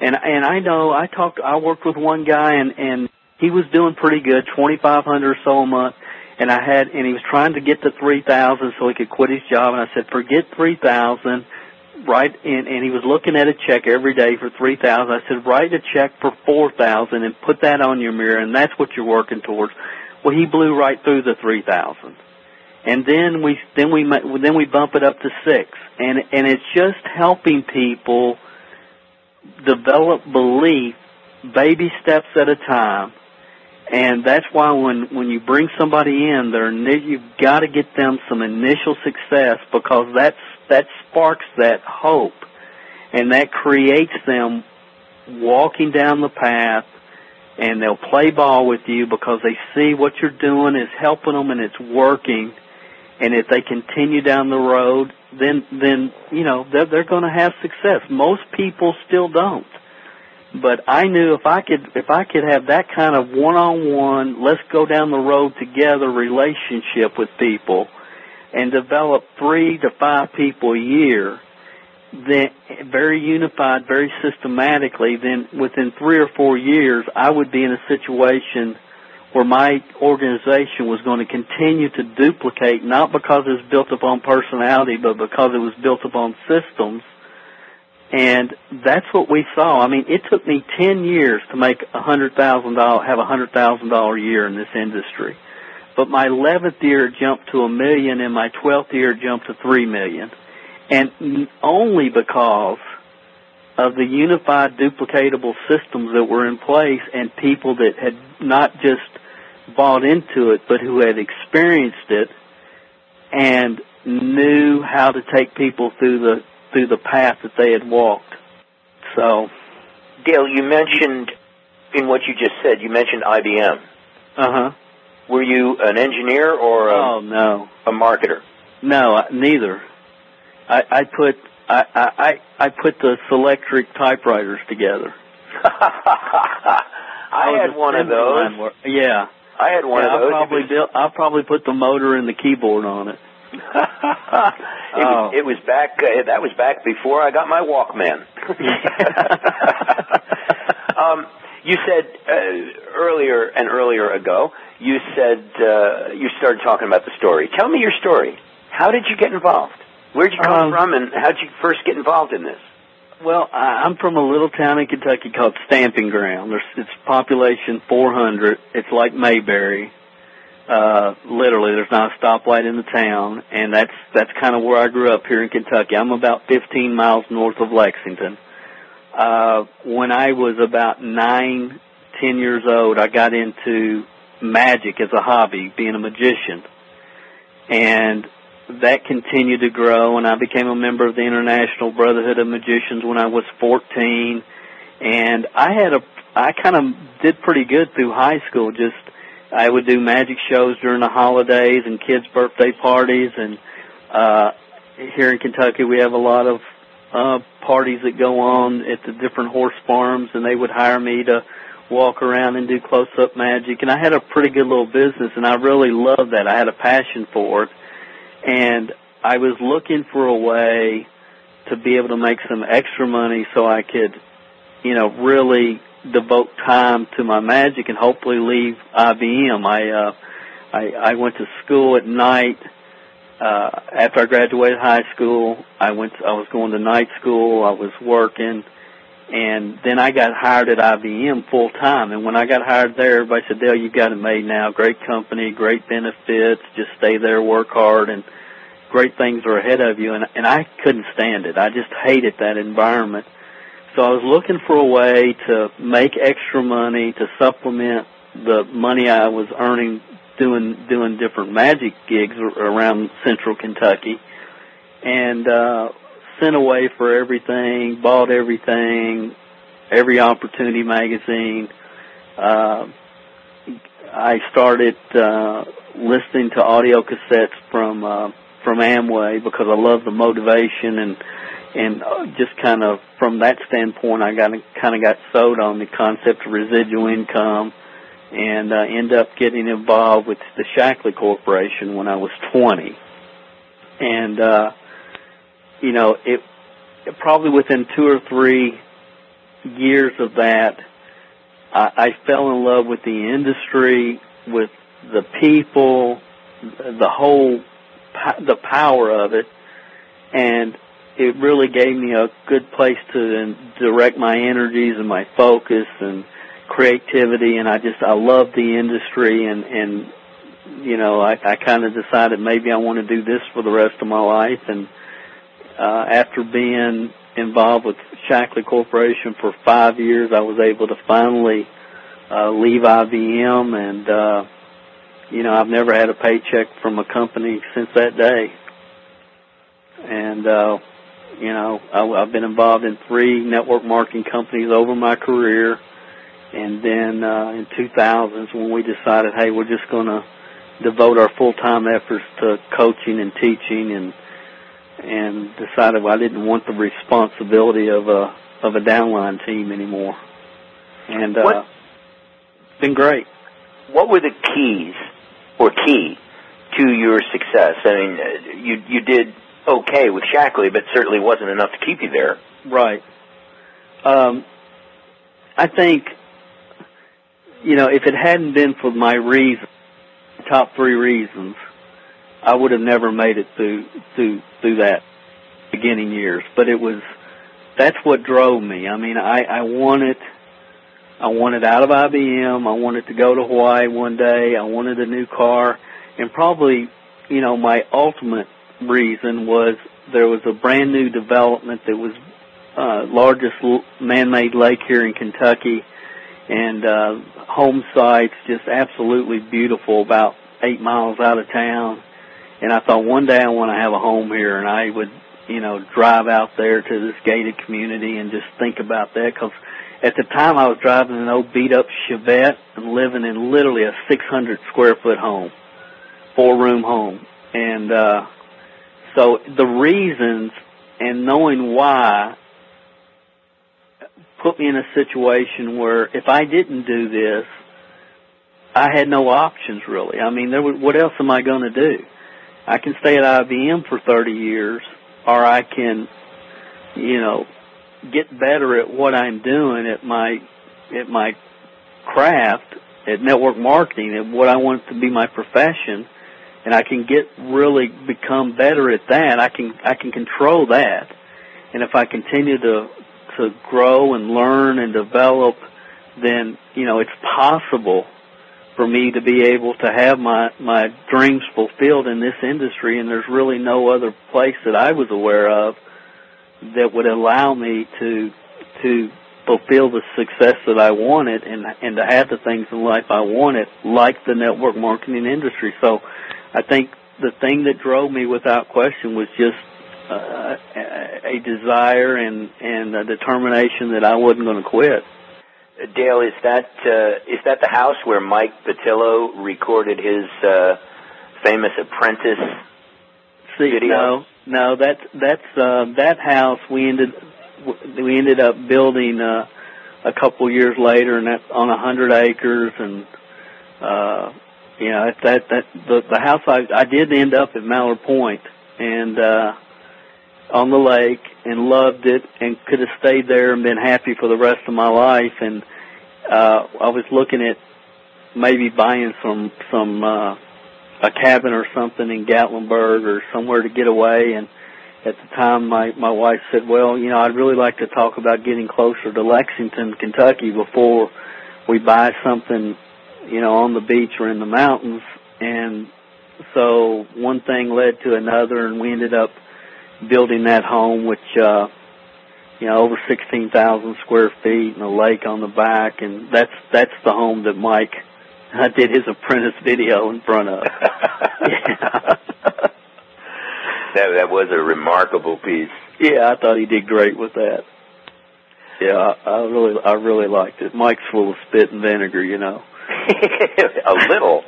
And and I know I talked I worked with one guy and and he was doing pretty good, twenty five hundred or so a month. And I had, and he was trying to get to three thousand so he could quit his job. And I said, forget three thousand write and, and he was looking at a check every day for three thousand. I said, write a check for four thousand and put that on your mirror, and that's what you're working towards. Well, he blew right through the three thousand, and then we then we then we bump it up to six, and and it's just helping people develop belief, baby steps at a time. And that's why when when you bring somebody in, they're you've got to get them some initial success because that's that sparks that hope and that creates them walking down the path and they'll play ball with you because they see what you're doing is helping them and it's working and if they continue down the road then then you know they're they're going to have success. Most people still don't. But I knew if I could if I could have that kind of one-on-one let's go down the road together relationship with people and develop three to five people a year, then very unified, very systematically, then within three or four years, I would be in a situation where my organization was going to continue to duplicate, not because it was built upon personality, but because it was built upon systems. And that's what we saw. I mean, it took me 10 years to make a $100,000, have a $100,000 a year in this industry but my 11th year jumped to a million and my 12th year jumped to 3 million. And only because of the unified duplicatable systems that were in place and people that had not just bought into it, but who had experienced it and knew how to take people through the through the path that they had walked. So, Dale, you mentioned in what you just said, you mentioned IBM. Uh huh. Were you an engineer or a, oh no a marketer? No, neither. I, I put I, I I put the Selectric typewriters together. *laughs* I had one of those. Yeah, I had one yeah, of those. I'll probably built, I'll probably put the motor and the keyboard on it. *laughs* it, was, it was back. Uh, that was back before I got my Walkman. *laughs* um, you said uh, earlier and earlier ago, you said uh, you started talking about the story. Tell me your story. How did you get involved? Where'd you come um, from, and how did you first get involved in this? Well, I'm from a little town in Kentucky called Stamping Ground. There's it's population 400. It's like Mayberry. Uh, literally, there's not a stoplight in the town, and that's that's kind of where I grew up here in Kentucky. I'm about 15 miles north of Lexington. Uh, when I was about nine, ten years old, I got into magic as a hobby, being a magician. And that continued to grow and I became a member of the International Brotherhood of Magicians when I was 14 and I had a I kind of did pretty good through high school just I would do magic shows during the holidays and kids birthday parties and uh here in Kentucky we have a lot of uh, parties that go on at the different horse farms, and they would hire me to walk around and do close-up magic. And I had a pretty good little business, and I really loved that. I had a passion for it, and I was looking for a way to be able to make some extra money so I could, you know, really devote time to my magic and hopefully leave IBM. I uh, I, I went to school at night uh, after I graduated high school, I went. I was going to night school. I was working, and then I got hired at IBM full time. And when I got hired there, everybody said, "Dale, you got it made now. Great company, great benefits. Just stay there, work hard, and great things are ahead of you." And and I couldn't stand it. I just hated that environment. So I was looking for a way to make extra money to supplement the money I was earning doing doing different magic gigs around central Kentucky, and uh, sent away for everything, bought everything, every opportunity magazine. Uh, I started uh, listening to audio cassettes from uh, from Amway because I love the motivation and and uh, just kind of from that standpoint, I got kind of got sold on the concept of residual income and uh, end up getting involved with the Shaklee Corporation when I was 20. And uh, you know, it probably within two or three years of that, I, I fell in love with the industry, with the people, the whole the power of it, and it really gave me a good place to direct my energies and my focus and creativity and I just I love the industry and and you know I I kind of decided maybe I want to do this for the rest of my life and uh after being involved with Shaklee Corporation for 5 years I was able to finally uh leave IBM and uh you know I've never had a paycheck from a company since that day. And uh you know I, I've been involved in three network marketing companies over my career and then uh, in 2000s when we decided, hey, we're just going to devote our full-time efforts to coaching and teaching, and and decided well, I didn't want the responsibility of a of a downline team anymore. And uh, what, been great. What were the keys or key to your success? I mean, you you did okay with Shaklee, but certainly wasn't enough to keep you there. Right. Um, I think you know, if it hadn't been for my reason, top three reasons, I would have never made it through through through that beginning years. But it was that's what drove me. I mean, I I wanted I wanted out of IBM. I wanted to go to Hawaii one day. I wanted a new car, and probably, you know, my ultimate reason was there was a brand new development that was uh, largest man-made lake here in Kentucky and uh, home sites just absolutely beautiful about eight miles out of town. And I thought one day I want to have a home here, and I would, you know, drive out there to this gated community and just think about that because at the time I was driving an old beat up Chevette and living in literally a 600 square foot home, four room home. And, uh, so the reasons and knowing why put me in a situation where if I didn't do this, I had no options really. I mean, there was, what else am I going to do? I can stay at IBM for 30 years, or I can, you know, get better at what I'm doing at my at my craft at network marketing at what I want to be my profession and I can get really become better at that I can I can control that and if I continue to to grow and learn and develop, then you know it's possible for me to be able to have my my dreams fulfilled in this industry. And there's really no other place that I was aware of that would allow me to to fulfill the success that I wanted and and to have the things in life I wanted, like the network marketing industry. So, I think the thing that drove me without question was just a desire and and a determination that I wasn't going to quit. Dale, is that uh, is that the house where Mike Patillo recorded his uh, famous Apprentice See, video? No, no, that's that's uh, that house. We ended we ended up building uh, a couple years later, and that's on a hundred acres, and uh, you know that that the, the house I I did end up at Mallard Point, and uh, on the lake and loved it and could have stayed there and been happy for the rest of my life and uh I was looking at maybe buying some some uh a cabin or something in Gatlinburg or somewhere to get away and at the time my my wife said, "Well, you know, I'd really like to talk about getting closer to Lexington, Kentucky before we buy something, you know, on the beach or in the mountains." And so one thing led to another and we ended up building that home, which uh, you know over sixteen thousand square feet and a lake on the back, and that's that's the home that Mike *laughs* I did his apprentice video in front of. *laughs* yeah. that that was a remarkable piece. Yeah, I thought he did great with that. Yeah, I, I really I really liked it. Mike's full of spit and vinegar, you know. *laughs* a little.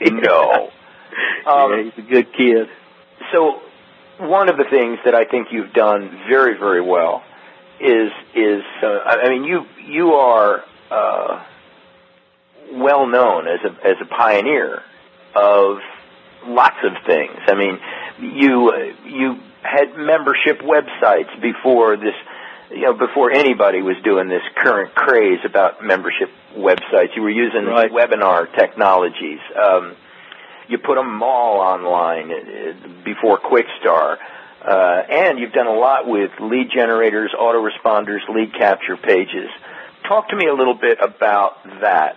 No. Um, yeah, he's a good kid. So one of the things that I think you've done very, very well is is uh, I mean you you are uh, well known as a as a pioneer of lots of things. I mean, you uh, you had membership websites before this you know, before anybody was doing this current craze about membership websites, you were using right. webinar technologies. Um, you put them all online uh, before Quickstar. Uh, and you've done a lot with lead generators, autoresponders, lead capture pages. Talk to me a little bit about that.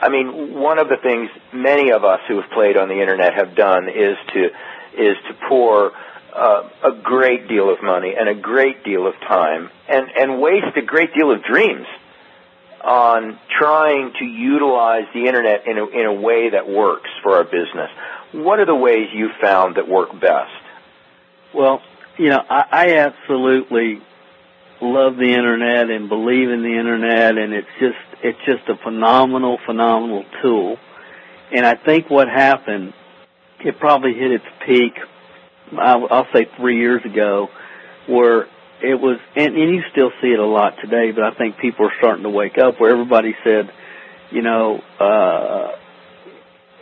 I mean, one of the things many of us who have played on the internet have done is to is to pour uh, a great deal of money and a great deal of time and, and waste a great deal of dreams on trying to utilize the internet in a, in a way that works for our business. What are the ways you found that work best? Well, you know, I, I absolutely love the internet and believe in the internet and it's just it's just a phenomenal, phenomenal tool. And I think what happened, it probably hit its peak I'll, I'll say three years ago, where it was, and, and you still see it a lot today, but I think people are starting to wake up where everybody said, you know, uh,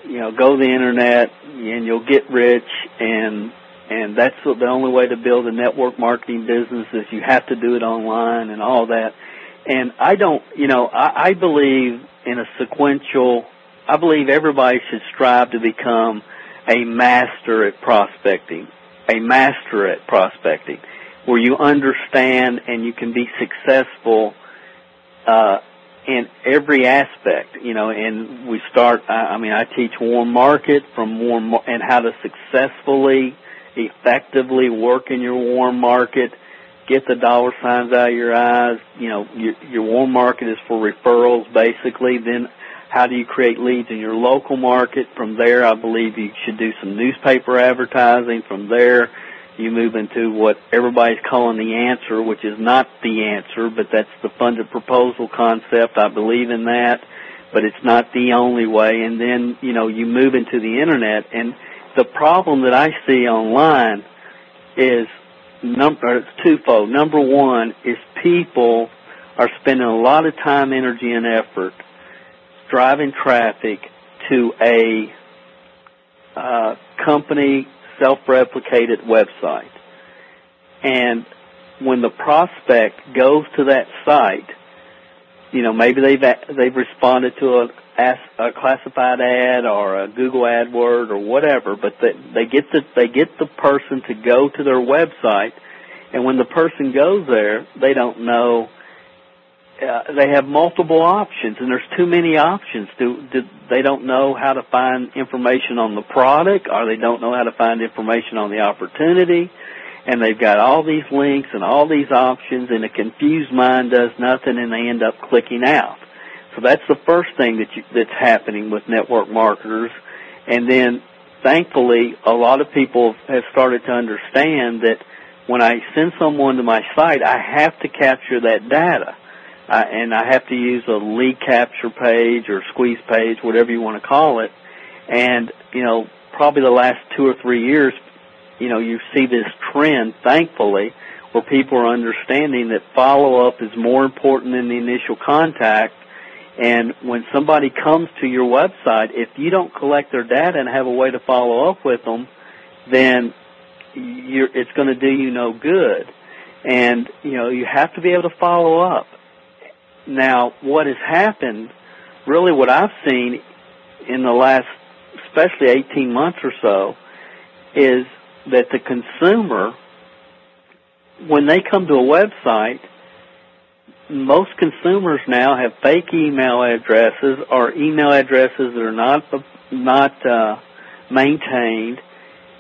you know, go the internet and you'll get rich and and that's the only way to build a network marketing business is you have to do it online and all that. And I don't, you know, I, I believe in a sequential. I believe everybody should strive to become a master at prospecting a master at prospecting, where you understand and you can be successful uh, in every aspect. You know, and we start. I mean, I teach warm market from warm and how to successfully, effectively work in your warm market. Get the dollar signs out of your eyes. You know, your, your warm market is for referrals, basically. Then how do you create leads in your local market? From there, I believe you should do some newspaper advertising. From there, you move into what everybody's calling the answer, which is not the answer, but that's the funded proposal concept. I believe in that, but it's not the only way. And then, you know, you move into the internet and the problem that I see online is number, it's twofold. Number one is people are spending a lot of time, energy, and effort driving traffic to a uh, company self-replicated website. And when the prospect goes to that site, you know, maybe they've they've responded to a, a classified ad or a Google AdWord or whatever, but they, they get the they get the person to go to their website, and when the person goes there, they don't know uh, they have multiple options, and there's too many options. Do, do they don't know how to find information on the product, or they don't know how to find information on the opportunity, and they've got all these links and all these options, and a confused mind does nothing, and they end up clicking out. So that's the first thing that you, that's happening with network marketers, and then thankfully, a lot of people have started to understand that when I send someone to my site, I have to capture that data and I have to use a lead capture page or squeeze page, whatever you want to call it. And you know, probably the last two or three years, you know, you see this trend, thankfully, where people are understanding that follow up is more important than the initial contact. And when somebody comes to your website, if you don't collect their data and have a way to follow up with them, then it's going to do you no good. And you know, you have to be able to follow up. Now, what has happened, really what I've seen in the last, especially 18 months or so, is that the consumer, when they come to a website, most consumers now have fake email addresses or email addresses that are not not uh, maintained,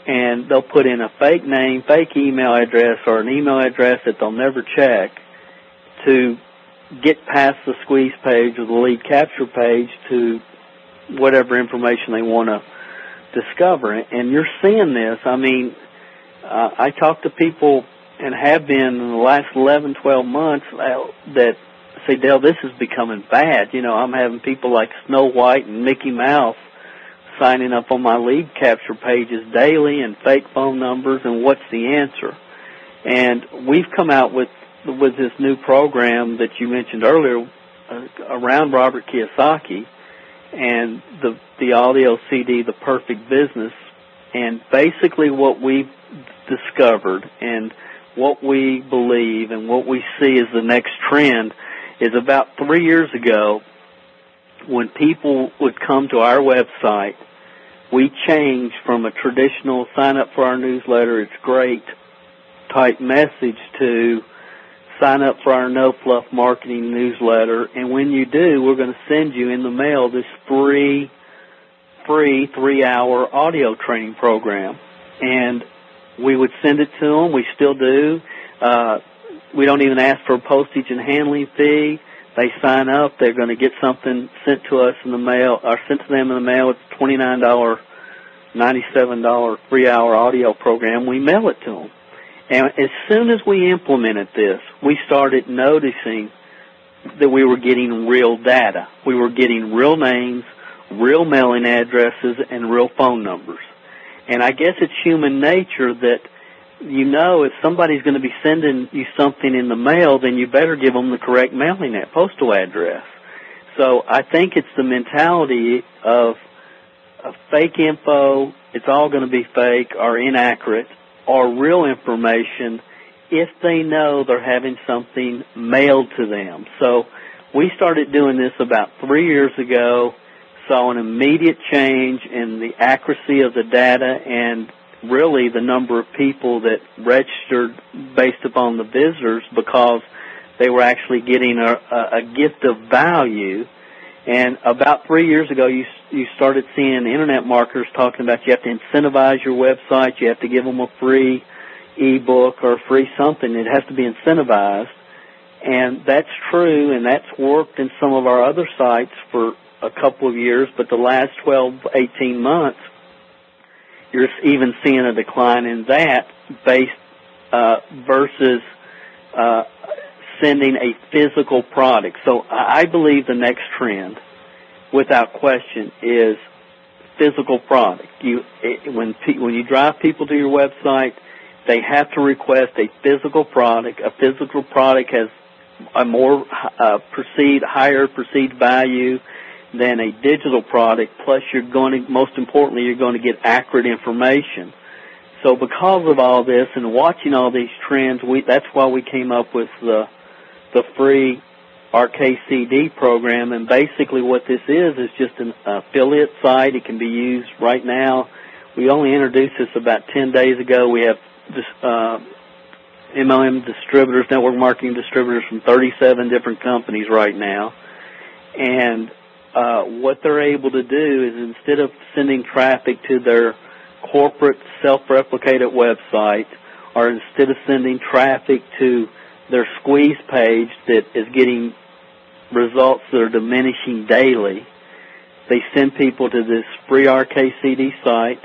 and they'll put in a fake name, fake email address, or an email address that they'll never check to get past the squeeze page or the lead capture page to whatever information they want to discover. And you're seeing this. I mean, uh, I talk to people and have been in the last 11, 12 months uh, that say, Dale, this is becoming bad. You know, I'm having people like Snow White and Mickey Mouse signing up on my lead capture pages daily and fake phone numbers and what's the answer. And we've come out with with this new program that you mentioned earlier uh, around Robert Kiyosaki, and the the audio CD, The Perfect Business. And basically, what we've discovered and what we believe and what we see as the next trend is about three years ago when people would come to our website, we changed from a traditional sign up for our newsletter, it's great type message to sign up for our No Fluff Marketing newsletter. And when you do, we're going to send you in the mail this free, free three hour audio training program. And we would send it to them. We still do. Uh, we don't even ask for a postage and handling fee. They sign up. They're going to get something sent to us in the mail, or sent to them in the mail. It's twenty nine dollar, ninety seven dollar three hour audio program. We mail it to them. And as soon as we implemented this, we started noticing that we were getting real data. We were getting real names, real mailing addresses, and real phone numbers. And I guess it's human nature that you know if somebody's going to be sending you something in the mail, then you better give them the correct mailing at postal address. So I think it's the mentality of, of fake info. It's all going to be fake or inaccurate or real information if they know they're having something mailed to them. So we started doing this about three years ago saw an immediate change in the accuracy of the data and really the number of people that registered based upon the visitors because they were actually getting a, a gift of value. And about three years ago, you you started seeing internet marketers talking about you have to incentivize your website, you have to give them a free ebook or free something. It has to be incentivized, and that's true, and that's worked in some of our other sites for a couple of years, but the last 12, 18 months, you're even seeing a decline in that based uh, versus uh, sending a physical product. So I believe the next trend, without question, is physical product. You it, when when you drive people to your website, they have to request a physical product. A physical product has a more uh, perceived higher perceived value than a digital product. Plus, you're going to, most importantly, you're going to get accurate information. So, because of all this and watching all these trends, we that's why we came up with the the free RKCD program. And basically, what this is is just an affiliate site. It can be used right now. We only introduced this about 10 days ago. We have uh, MLM distributors, network marketing distributors from 37 different companies right now. And uh, what they're able to do is instead of sending traffic to their corporate self-replicated website, or instead of sending traffic to their squeeze page that is getting results that are diminishing daily, they send people to this free RKCD site.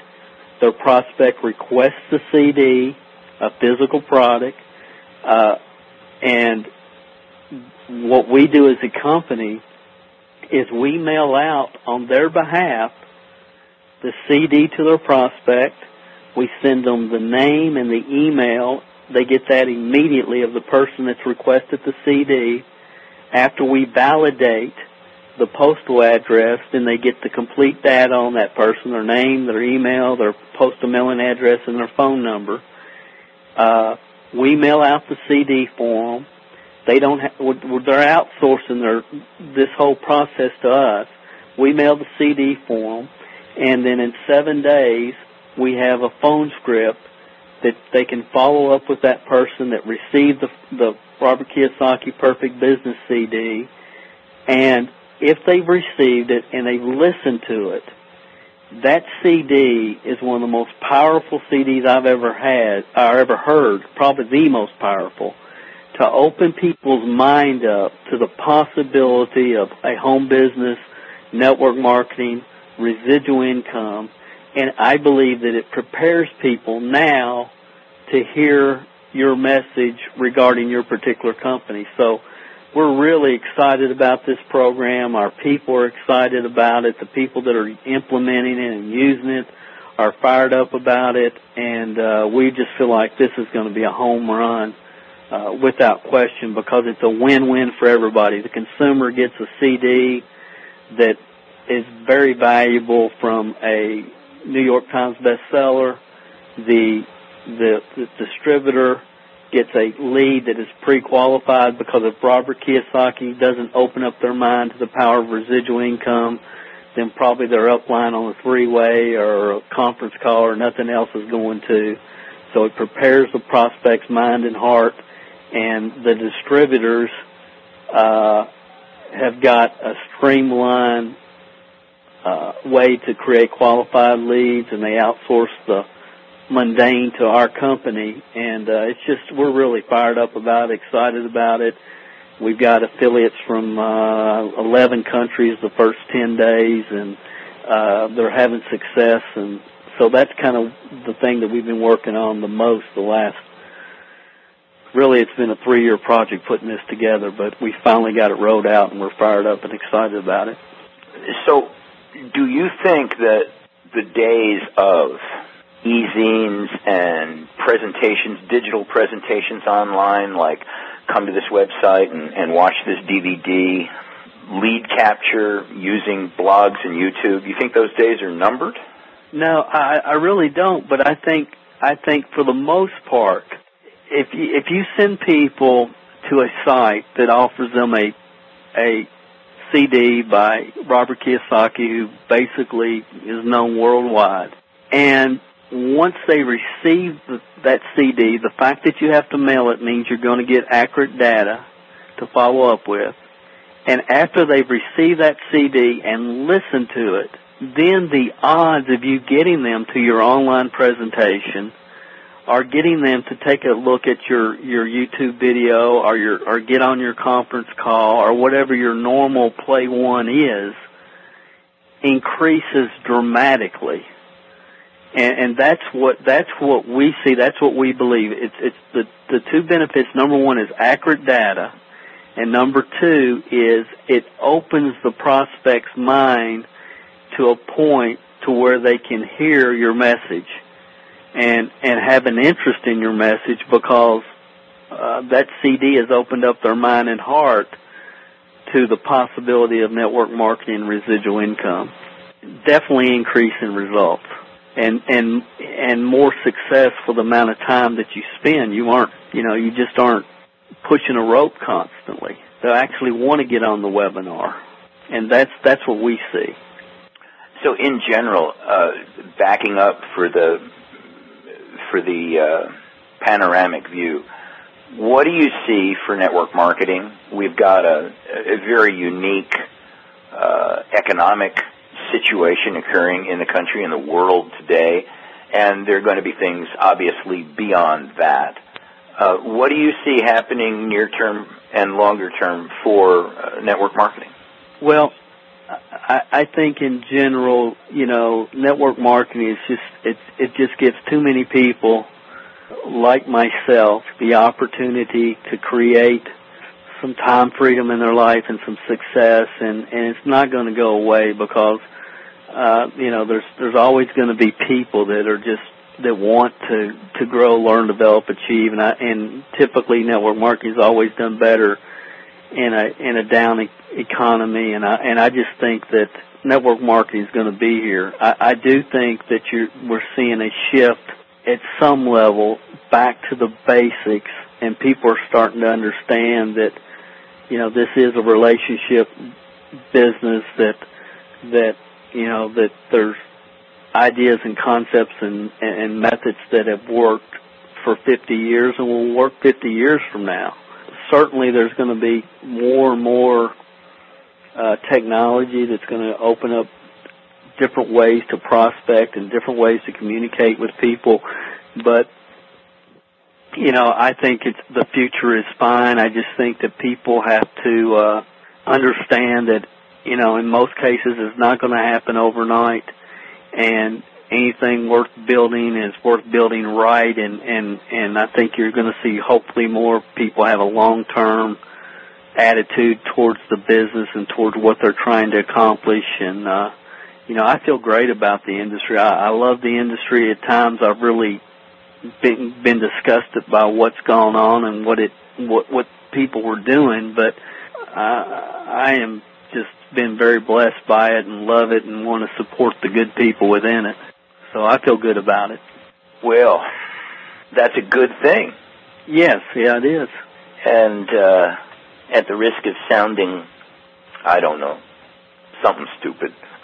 Their prospect requests the CD, a physical product, uh, and what we do as a company is we mail out on their behalf the CD to their prospect. We send them the name and the email. They get that immediately of the person that's requested the CD. After we validate the postal address, then they get the complete data on that person, their name, their email, their postal mailing address, and their phone number. Uh, we mail out the CD for them. They don't. Ha- they're outsourcing their this whole process to us. We mail the CD for them, and then in seven days we have a phone script that they can follow up with that person that received the the Robert Kiyosaki Perfect Business CD, and if they've received it and they've listened to it, that CD is one of the most powerful CDs I've ever had or ever heard, probably the most powerful to open people's mind up to the possibility of a home business, network marketing, residual income, and I believe that it prepares people now to hear your message regarding your particular company. So we're really excited about this program. Our people are excited about it. The people that are implementing it and using it are fired up about it, and uh, we just feel like this is going to be a home run uh, without question because it's a win-win for everybody. The consumer gets a CD that is very valuable from a New York Times bestseller. The the, the distributor gets a lead that is pre-qualified because if Robert Kiyosaki doesn't open up their mind to the power of residual income, then probably their upline on the three-way or a conference call or nothing else is going to. So it prepares the prospect's mind and heart, and the distributors uh, have got a streamlined uh, way to create qualified leads, and they outsource the mundane to our company. And uh, it's just we're really fired up about it, excited about it. We've got affiliates from uh, 11 countries the first 10 days, and uh, they're having success. And so that's kind of the thing that we've been working on the most the last. Really, it's been a three-year project putting this together, but we finally got it rolled out, and we're fired up and excited about it. So, do you think that the days of e-zines and presentations, digital presentations online, like come to this website and, and watch this DVD, lead capture using blogs and YouTube, you think those days are numbered? No, I, I really don't. But I think I think for the most part, if you, if you send people to a site that offers them a a CD by Robert Kiyosaki, who basically is known worldwide, and once they receive the, that CD, the fact that you have to mail it means you're going to get accurate data to follow up with. And after they've received that CD and listened to it, then the odds of you getting them to your online presentation are getting them to take a look at your, your YouTube video or your, or get on your conference call or whatever your normal play one is increases dramatically and, and that's what that's what we see. That's what we believe. It's it's the the two benefits. Number one is accurate data, and number two is it opens the prospect's mind to a point to where they can hear your message and and have an interest in your message because uh, that CD has opened up their mind and heart to the possibility of network marketing residual income. Definitely increase in results and and and more success for the amount of time that you spend. You aren't, you know, you just aren't pushing a rope constantly. They actually want to get on the webinar, and that's that's what we see. So, in general, uh, backing up for the for the uh, panoramic view, what do you see for network marketing? We've got a, a very unique uh, economic situation occurring in the country and the world today, and there are going to be things obviously beyond that. Uh, what do you see happening near term and longer term for uh, network marketing? Well, I, think in general, you know, network marketing is just it it just gives too many people like myself the opportunity to create some time freedom in their life and some success and and it's not going to go away because uh, you know, there's there's always going to be people that are just that want to to grow, learn, develop, achieve, and I, and typically network marketing has always done better in a in a down e- economy, and I and I just think that network marketing is going to be here. I, I do think that you we're seeing a shift at some level back to the basics, and people are starting to understand that you know this is a relationship business that that you know that there's ideas and concepts and, and methods that have worked for 50 years and will work 50 years from now. Certainly, there's going to be more and more uh, technology that's going to open up different ways to prospect and different ways to communicate with people. But you know, I think it's the future is fine. I just think that people have to uh, understand that you know, in most cases it's not going to happen overnight and anything worth building is worth building right and and and I think you're going to see hopefully more people have a long-term attitude towards the business and towards what they're trying to accomplish and uh you know, I feel great about the industry. I, I love the industry. At times I've really been been disgusted by what's gone on and what it what what people were doing, but I I am just been very blessed by it and love it and want to support the good people within it. So I feel good about it. Well, that's a good thing. Yes, yeah, it is. And uh, at the risk of sounding, I don't know, something stupid. *laughs*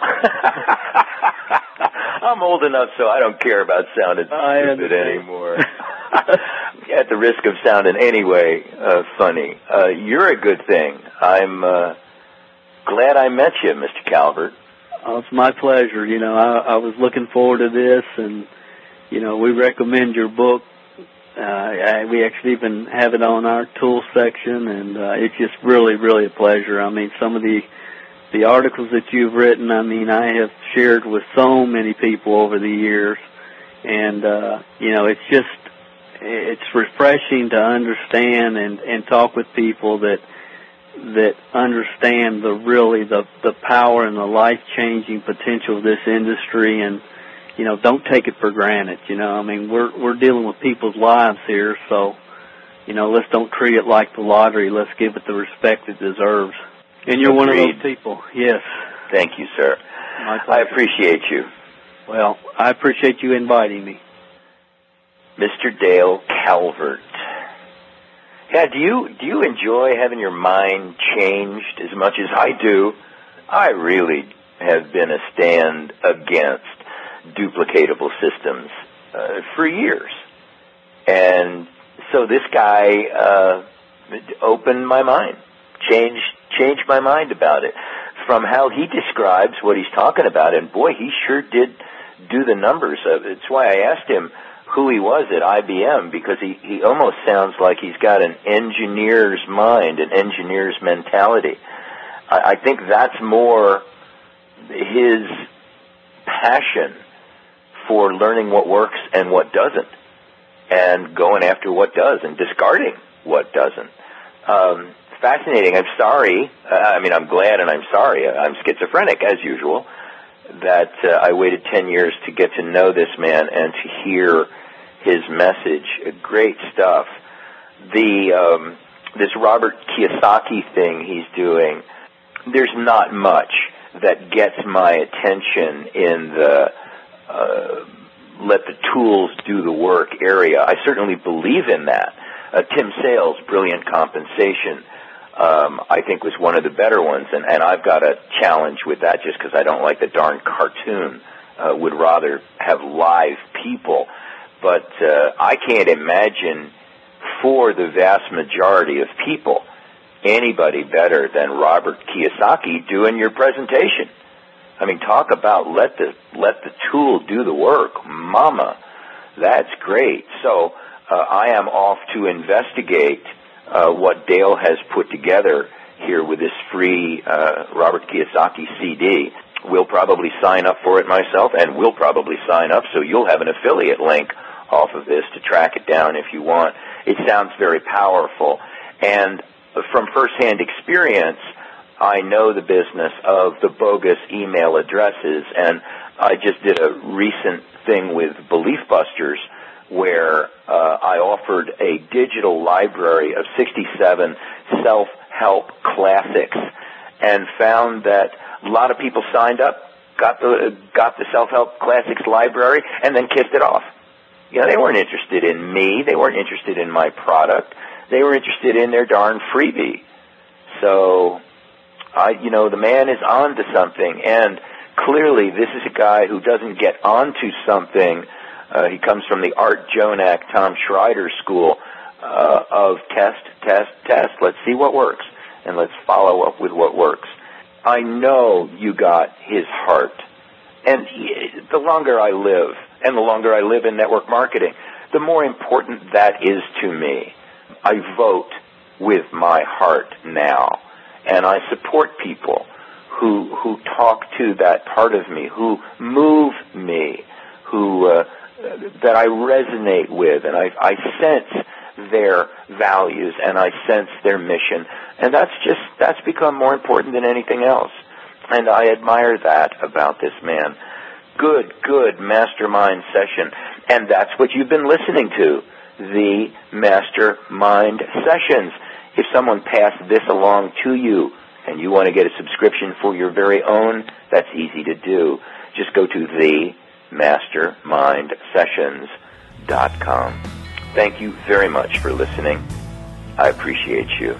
I'm old enough so I don't care about sounding stupid anymore. *laughs* At the risk of sounding anyway uh, funny, uh, you're a good thing. I'm uh, glad I met you, Mr. Calvert. Oh, it's my pleasure. You know, I, I was looking forward to this, and you know, we recommend your book. Uh, I, we actually even have it on our tool section, and uh, it's just really, really a pleasure. I mean, some of the the articles that you've written, I mean, I have shared with so many people over the years, and uh, you know, it's just it's refreshing to understand and and talk with people that that understand the really the the power and the life changing potential of this industry and you know don't take it for granted you know i mean we're we're dealing with people's lives here so you know let's don't treat it like the lottery let's give it the respect it deserves and you're Agreed. one of those people yes Thank you, sir. I appreciate you. well i appreciate you inviting me Mr. Dale Calvert. Yeah, do you do you enjoy having your mind changed as much as I do? I really have been a stand against duplicatable systems uh, for years, and so this guy uh, opened my mind, changed changed my mind about it. From how he describes what he's talking about, and boy, he sure did do the numbers of it. It's why I asked him who he was at IBM because he, he almost sounds like he's got an engineer's mind, an engineer's mentality. I, I think that's more his passion for learning what works and what doesn't, and going after what does and discarding what doesn't. Um, fascinating. I'm sorry. Uh, I mean, I'm glad and I'm sorry. I'm schizophrenic as usual that uh, I waited 10 years to get to know this man and to hear his message. Great stuff. The um, this Robert Kiyosaki thing he's doing, there's not much that gets my attention in the uh, let the tools do the work area. I certainly believe in that. Uh, Tim Sales, Brilliant Compensation, um, I think was one of the better ones, and, and I've got a challenge with that just because I don't like the darn cartoon. Uh, would rather have live people, but uh, I can't imagine for the vast majority of people anybody better than Robert Kiyosaki doing your presentation. I mean, talk about let the let the tool do the work, Mama. That's great. So uh, I am off to investigate uh, what Dale has put together here with this free uh, Robert Kiyosaki CD. We'll probably sign up for it myself, and we'll probably sign up so you'll have an affiliate link off of this to track it down if you want. It sounds very powerful, and from firsthand experience, I know the business of the bogus email addresses, and I just did a recent thing with Belief Busters where uh, I offered a digital library of 67 self-help classics and found that a lot of people signed up, got the got the self-help classics library, and then kissed it off. You know, they weren't interested in me. They weren't interested in my product. They were interested in their darn freebie. So, I, you know, the man is on to something, and clearly this is a guy who doesn't get onto something. Uh, he comes from the Art Jonak, Tom Schreiter school uh, of test, test, test. Let's see what works, and let's follow up with what works. I know you got his heart. And he- the longer I live, and the longer I live in network marketing, the more important that is to me. I vote with my heart now, and I support people who who talk to that part of me, who move me, who uh, that I resonate with, and I, I sense their values and I sense their mission, and that's just that's become more important than anything else, and I admire that about this man. Good, good mastermind session, and that's what you've been listening to, the mastermind sessions. If someone passed this along to you, and you want to get a subscription for your very own, that's easy to do. Just go to the themastermindsessions.com. Thank you very much for listening. I appreciate you.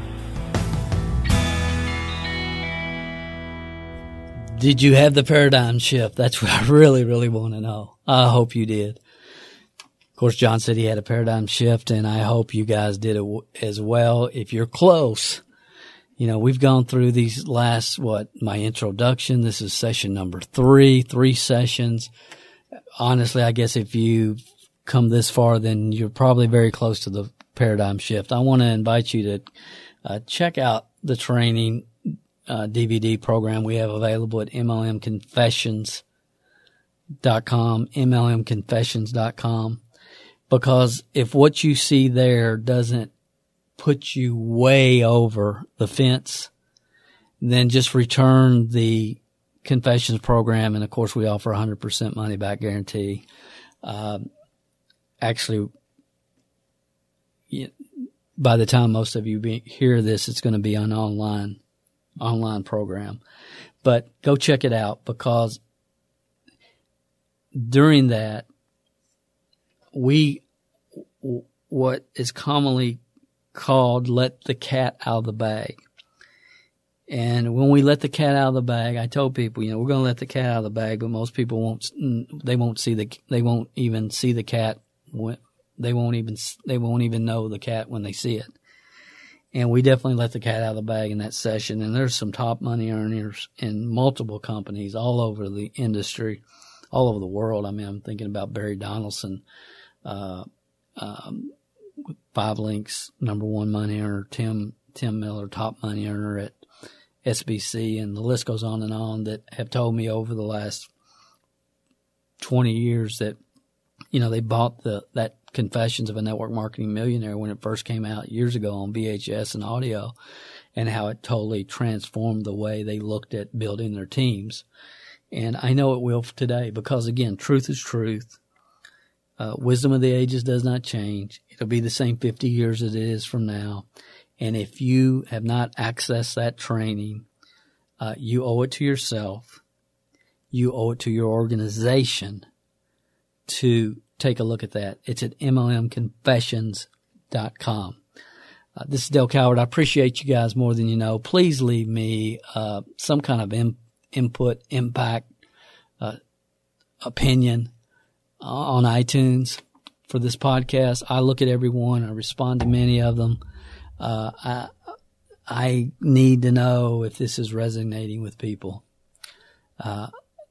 Did you have the paradigm shift? That's what I really, really want to know. I hope you did. Of course, John said he had a paradigm shift, and I hope you guys did it as well. If you're close, you know, we've gone through these last, what, my introduction. This is session number three, three sessions. Honestly, I guess if you come this far, then you're probably very close to the paradigm shift. I want to invite you to uh, check out the training uh, DVD program we have available at MLMconfessions.com, MLMconfessions.com. Because if what you see there doesn't put you way over the fence, then just return the confessions program. And of course, we offer 100% money back guarantee. Uh, actually, by the time most of you be, hear this, it's going to be on online online program. But go check it out because during that, we, what is commonly called let the cat out of the bag. And when we let the cat out of the bag, I told people, you know, we're going to let the cat out of the bag, but most people won't, they won't see the, they won't even see the cat. when, They won't even, they won't even know the cat when they see it. And we definitely let the cat out of the bag in that session. And there's some top money earners in multiple companies all over the industry, all over the world. I mean, I'm thinking about Barry Donaldson, uh, um, 5LINX, number one money earner, Tim, Tim Miller, top money earner at SBC, and the list goes on and on that have told me over the last 20 years that, you know, they bought the, that Confessions of a Network Marketing Millionaire when it first came out years ago on VHS and audio and how it totally transformed the way they looked at building their teams. And I know it will today because again, truth is truth. Uh, wisdom of the ages does not change. It'll be the same 50 years as it is from now. And if you have not accessed that training, uh, you owe it to yourself. You owe it to your organization to take a look at that. It's at MLMconfessions.com. Uh, this is Dale Calvert. I appreciate you guys more than you know. Please leave me uh, some kind of in, input, impact, uh, opinion uh, on iTunes for this podcast. I look at everyone. I respond to many of them. Uh, I I need to know if this is resonating with people. Uh,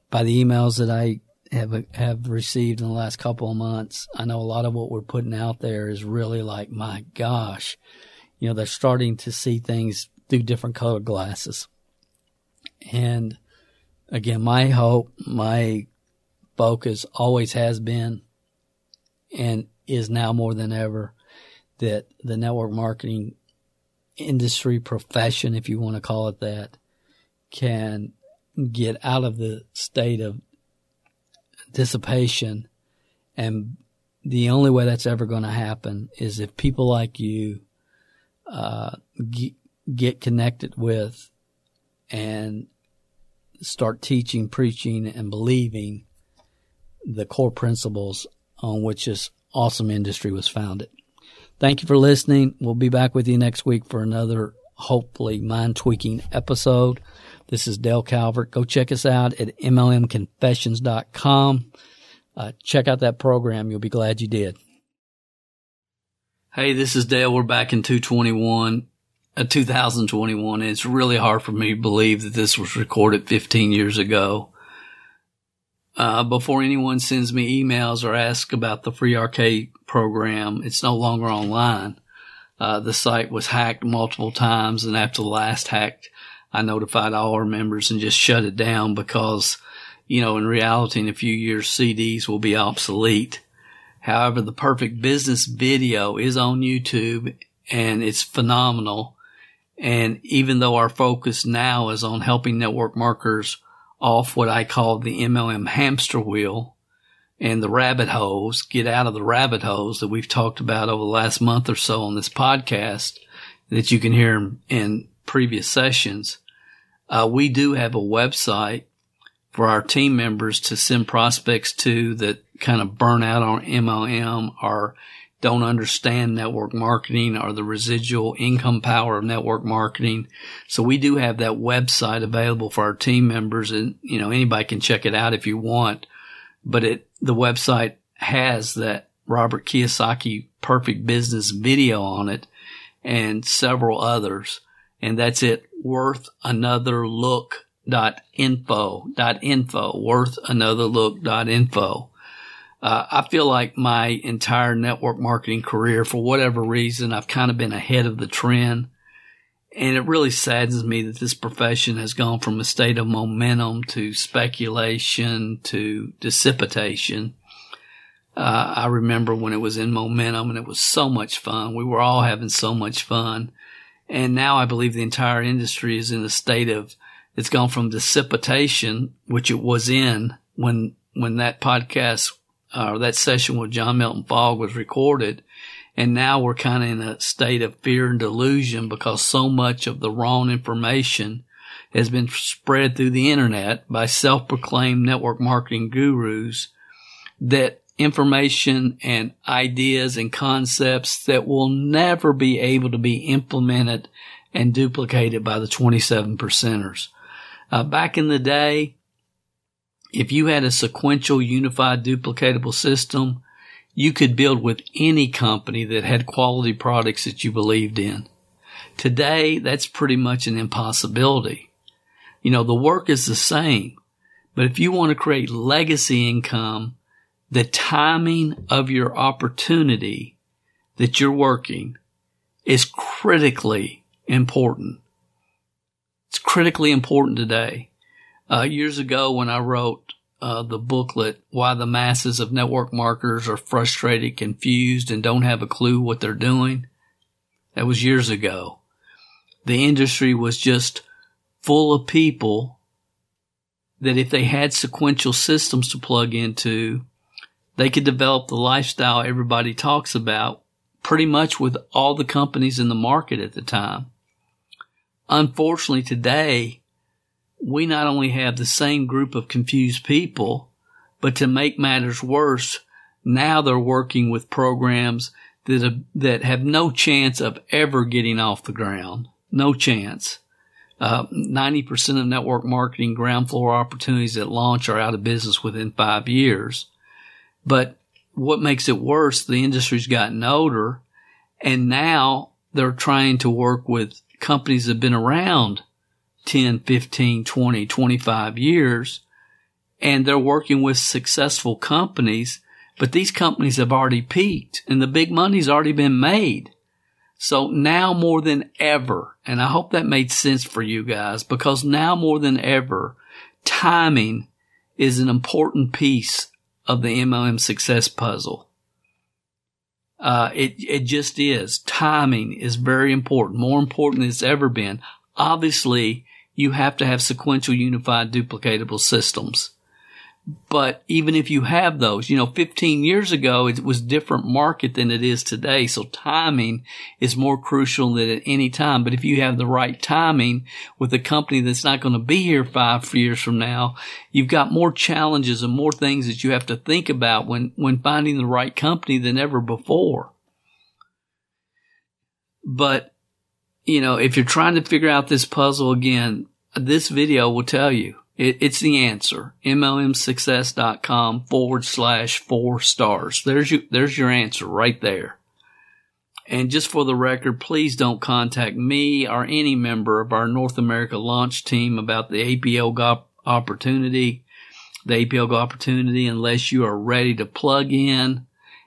by the emails that I have have received in the last couple of months. I know a lot of what we're putting out there is really like, my gosh, you know, they're starting to see things through different colored glasses. And again, my hope, my focus always has been and is now more than ever that the network marketing industry profession, if you want to call it that, can get out of the state of dissipation. And the only way that's ever going to happen is if people like you uh, get, get connected with and start teaching, preaching, and believing the core principles on which this awesome industry was founded. Thank you for listening. We'll be back with you next week for another hopefully mind tweaking episode. This is Dale Calvert. Go check us out at MLMconfessions.com. Uh, check out that program. You'll be glad you did. Hey, this is Dale. We're back in 221, uh, 2021. And it's really hard for me to believe that this was recorded 15 years ago. Uh, before anyone sends me emails or asks about the free RKCD program, it's no longer online. Uh, the site was hacked multiple times, and after the last hack, I notified all our members and just shut it down because, you know, in reality, in a few years, CDs will be obsolete. However, the perfect business video is on YouTube and it's phenomenal. And even though our focus now is on helping network marketers off what I call the MLM hamster wheel and the rabbit holes, get out of the rabbit holes that we've talked about over the last month or so on this podcast that you can hear in previous sessions. Uh, we do have a website for our team members to send prospects to that kind of burn out on MLM or don't understand network marketing or the residual income power of network marketing. So we do have that website available for our team members and, you know, anybody can check it out if you want, but it, the website has that Robert Kiyosaki perfect business video on it and several others. And that's it. Worth another look dot info dot info worth another look dot uh, I feel like my entire network marketing career, for whatever reason, I've kind of been ahead of the trend. And it really saddens me that this profession has gone from a state of momentum to speculation to dissipation. Uh, I remember when it was in momentum and it was so much fun. We were all having so much fun. And now I believe the entire industry is in a state of, it's gone from dissipation, which it was in when, when that podcast uh, that session with John Milton Fogg was recorded. And now we're kind of in a state of fear and delusion because so much of the wrong information has been spread through the internet by self-proclaimed network marketing gurus that information and ideas and concepts that will never be able to be implemented and duplicated by the 27 percenters. Uh, back in the day, if you had a sequential unified duplicatable system, you could build with any company that had quality products that you believed in. Today, that's pretty much an impossibility. You know, the work is the same, but if you want to create legacy income, the timing of your opportunity that you're working is critically important. It's critically important today. Uh, years ago, when I wrote uh, the booklet, Why the Masses of Network Marketers Are Frustrated, Confused, and Don't Have a Clue What They're Doing, that was years ago. The industry was just full of people that if they had sequential systems to plug into, they could develop the lifestyle everybody talks about pretty much with all the companies in the market at the time. Unfortunately, today, we not only have the same group of confused people, but to make matters worse, now they're working with programs that have, that have no chance of ever getting off the ground. No chance. Uh, 90% of network marketing ground floor opportunities at launch are out of business within five years. But what makes it worse, the industry's gotten older and now they're trying to work with companies that have been around 10, 15, 20, 25 years and they're working with successful companies, but these companies have already peaked and the big money's already been made. So now more than ever, and I hope that made sense for you guys because now more than ever, timing is an important piece of the MLM success puzzle. Uh, it, it just is. Timing is very important, more important than it's ever been. Obviously, you have to have sequential unified duplicatable systems. But even if you have those, you know, 15 years ago, it was different market than it is today. So timing is more crucial than at any time. But if you have the right timing with a company that's not going to be here five years from now, you've got more challenges and more things that you have to think about when, when finding the right company than ever before. But you know, if you're trying to figure out this puzzle again, this video will tell you. It, it's the answer. MLMsuccess.com forward slash four stars. There's your, there's your answer right there. And just for the record, please don't contact me or any member of our North America launch team about the APL opportunity, the APL opportunity unless you are ready to plug in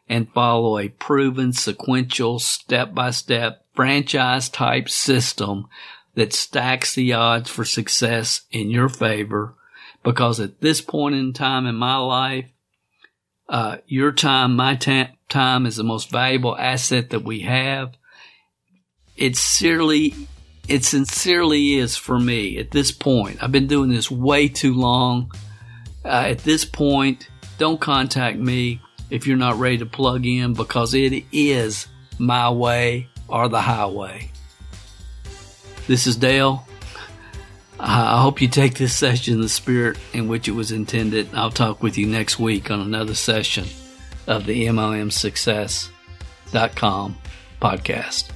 and follow a proven sequential step by step franchise type system that stacks the odds for success in your favor. Because at this point in time in my life, uh, your time, my ta- time is the most valuable asset that we have. It sincerely, it sincerely is for me at this point. I've been doing this way too long. Uh, at this point, don't contact me if you're not ready to plug in because it is my way or the highway. This is Dale. I hope you take this session in the spirit in which it was intended. I'll talk with you next week on another session of the MLMSuccess.com podcast.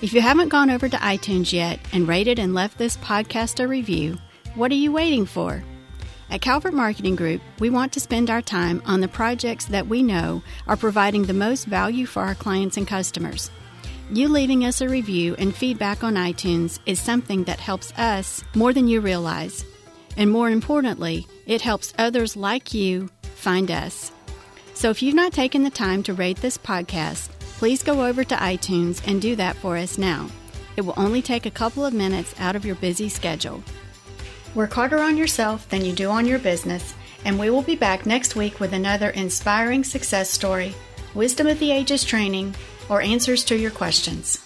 If you haven't gone over to iTunes yet and rated and left this podcast a review, what are you waiting for? At Calvert Marketing Group, we want to spend our time on the projects that we know are providing the most value for our clients and customers. You leaving us a review and feedback on iTunes is something that helps us more than you realize. And more importantly, it helps others like you find us. So if you've not taken the time to rate this podcast, please go over to iTunes and do that for us now. It will only take a couple of minutes out of your busy schedule. Work harder on yourself than you do on your business, and we will be back next week with another inspiring success story, wisdom of the ages training, or answers to your questions.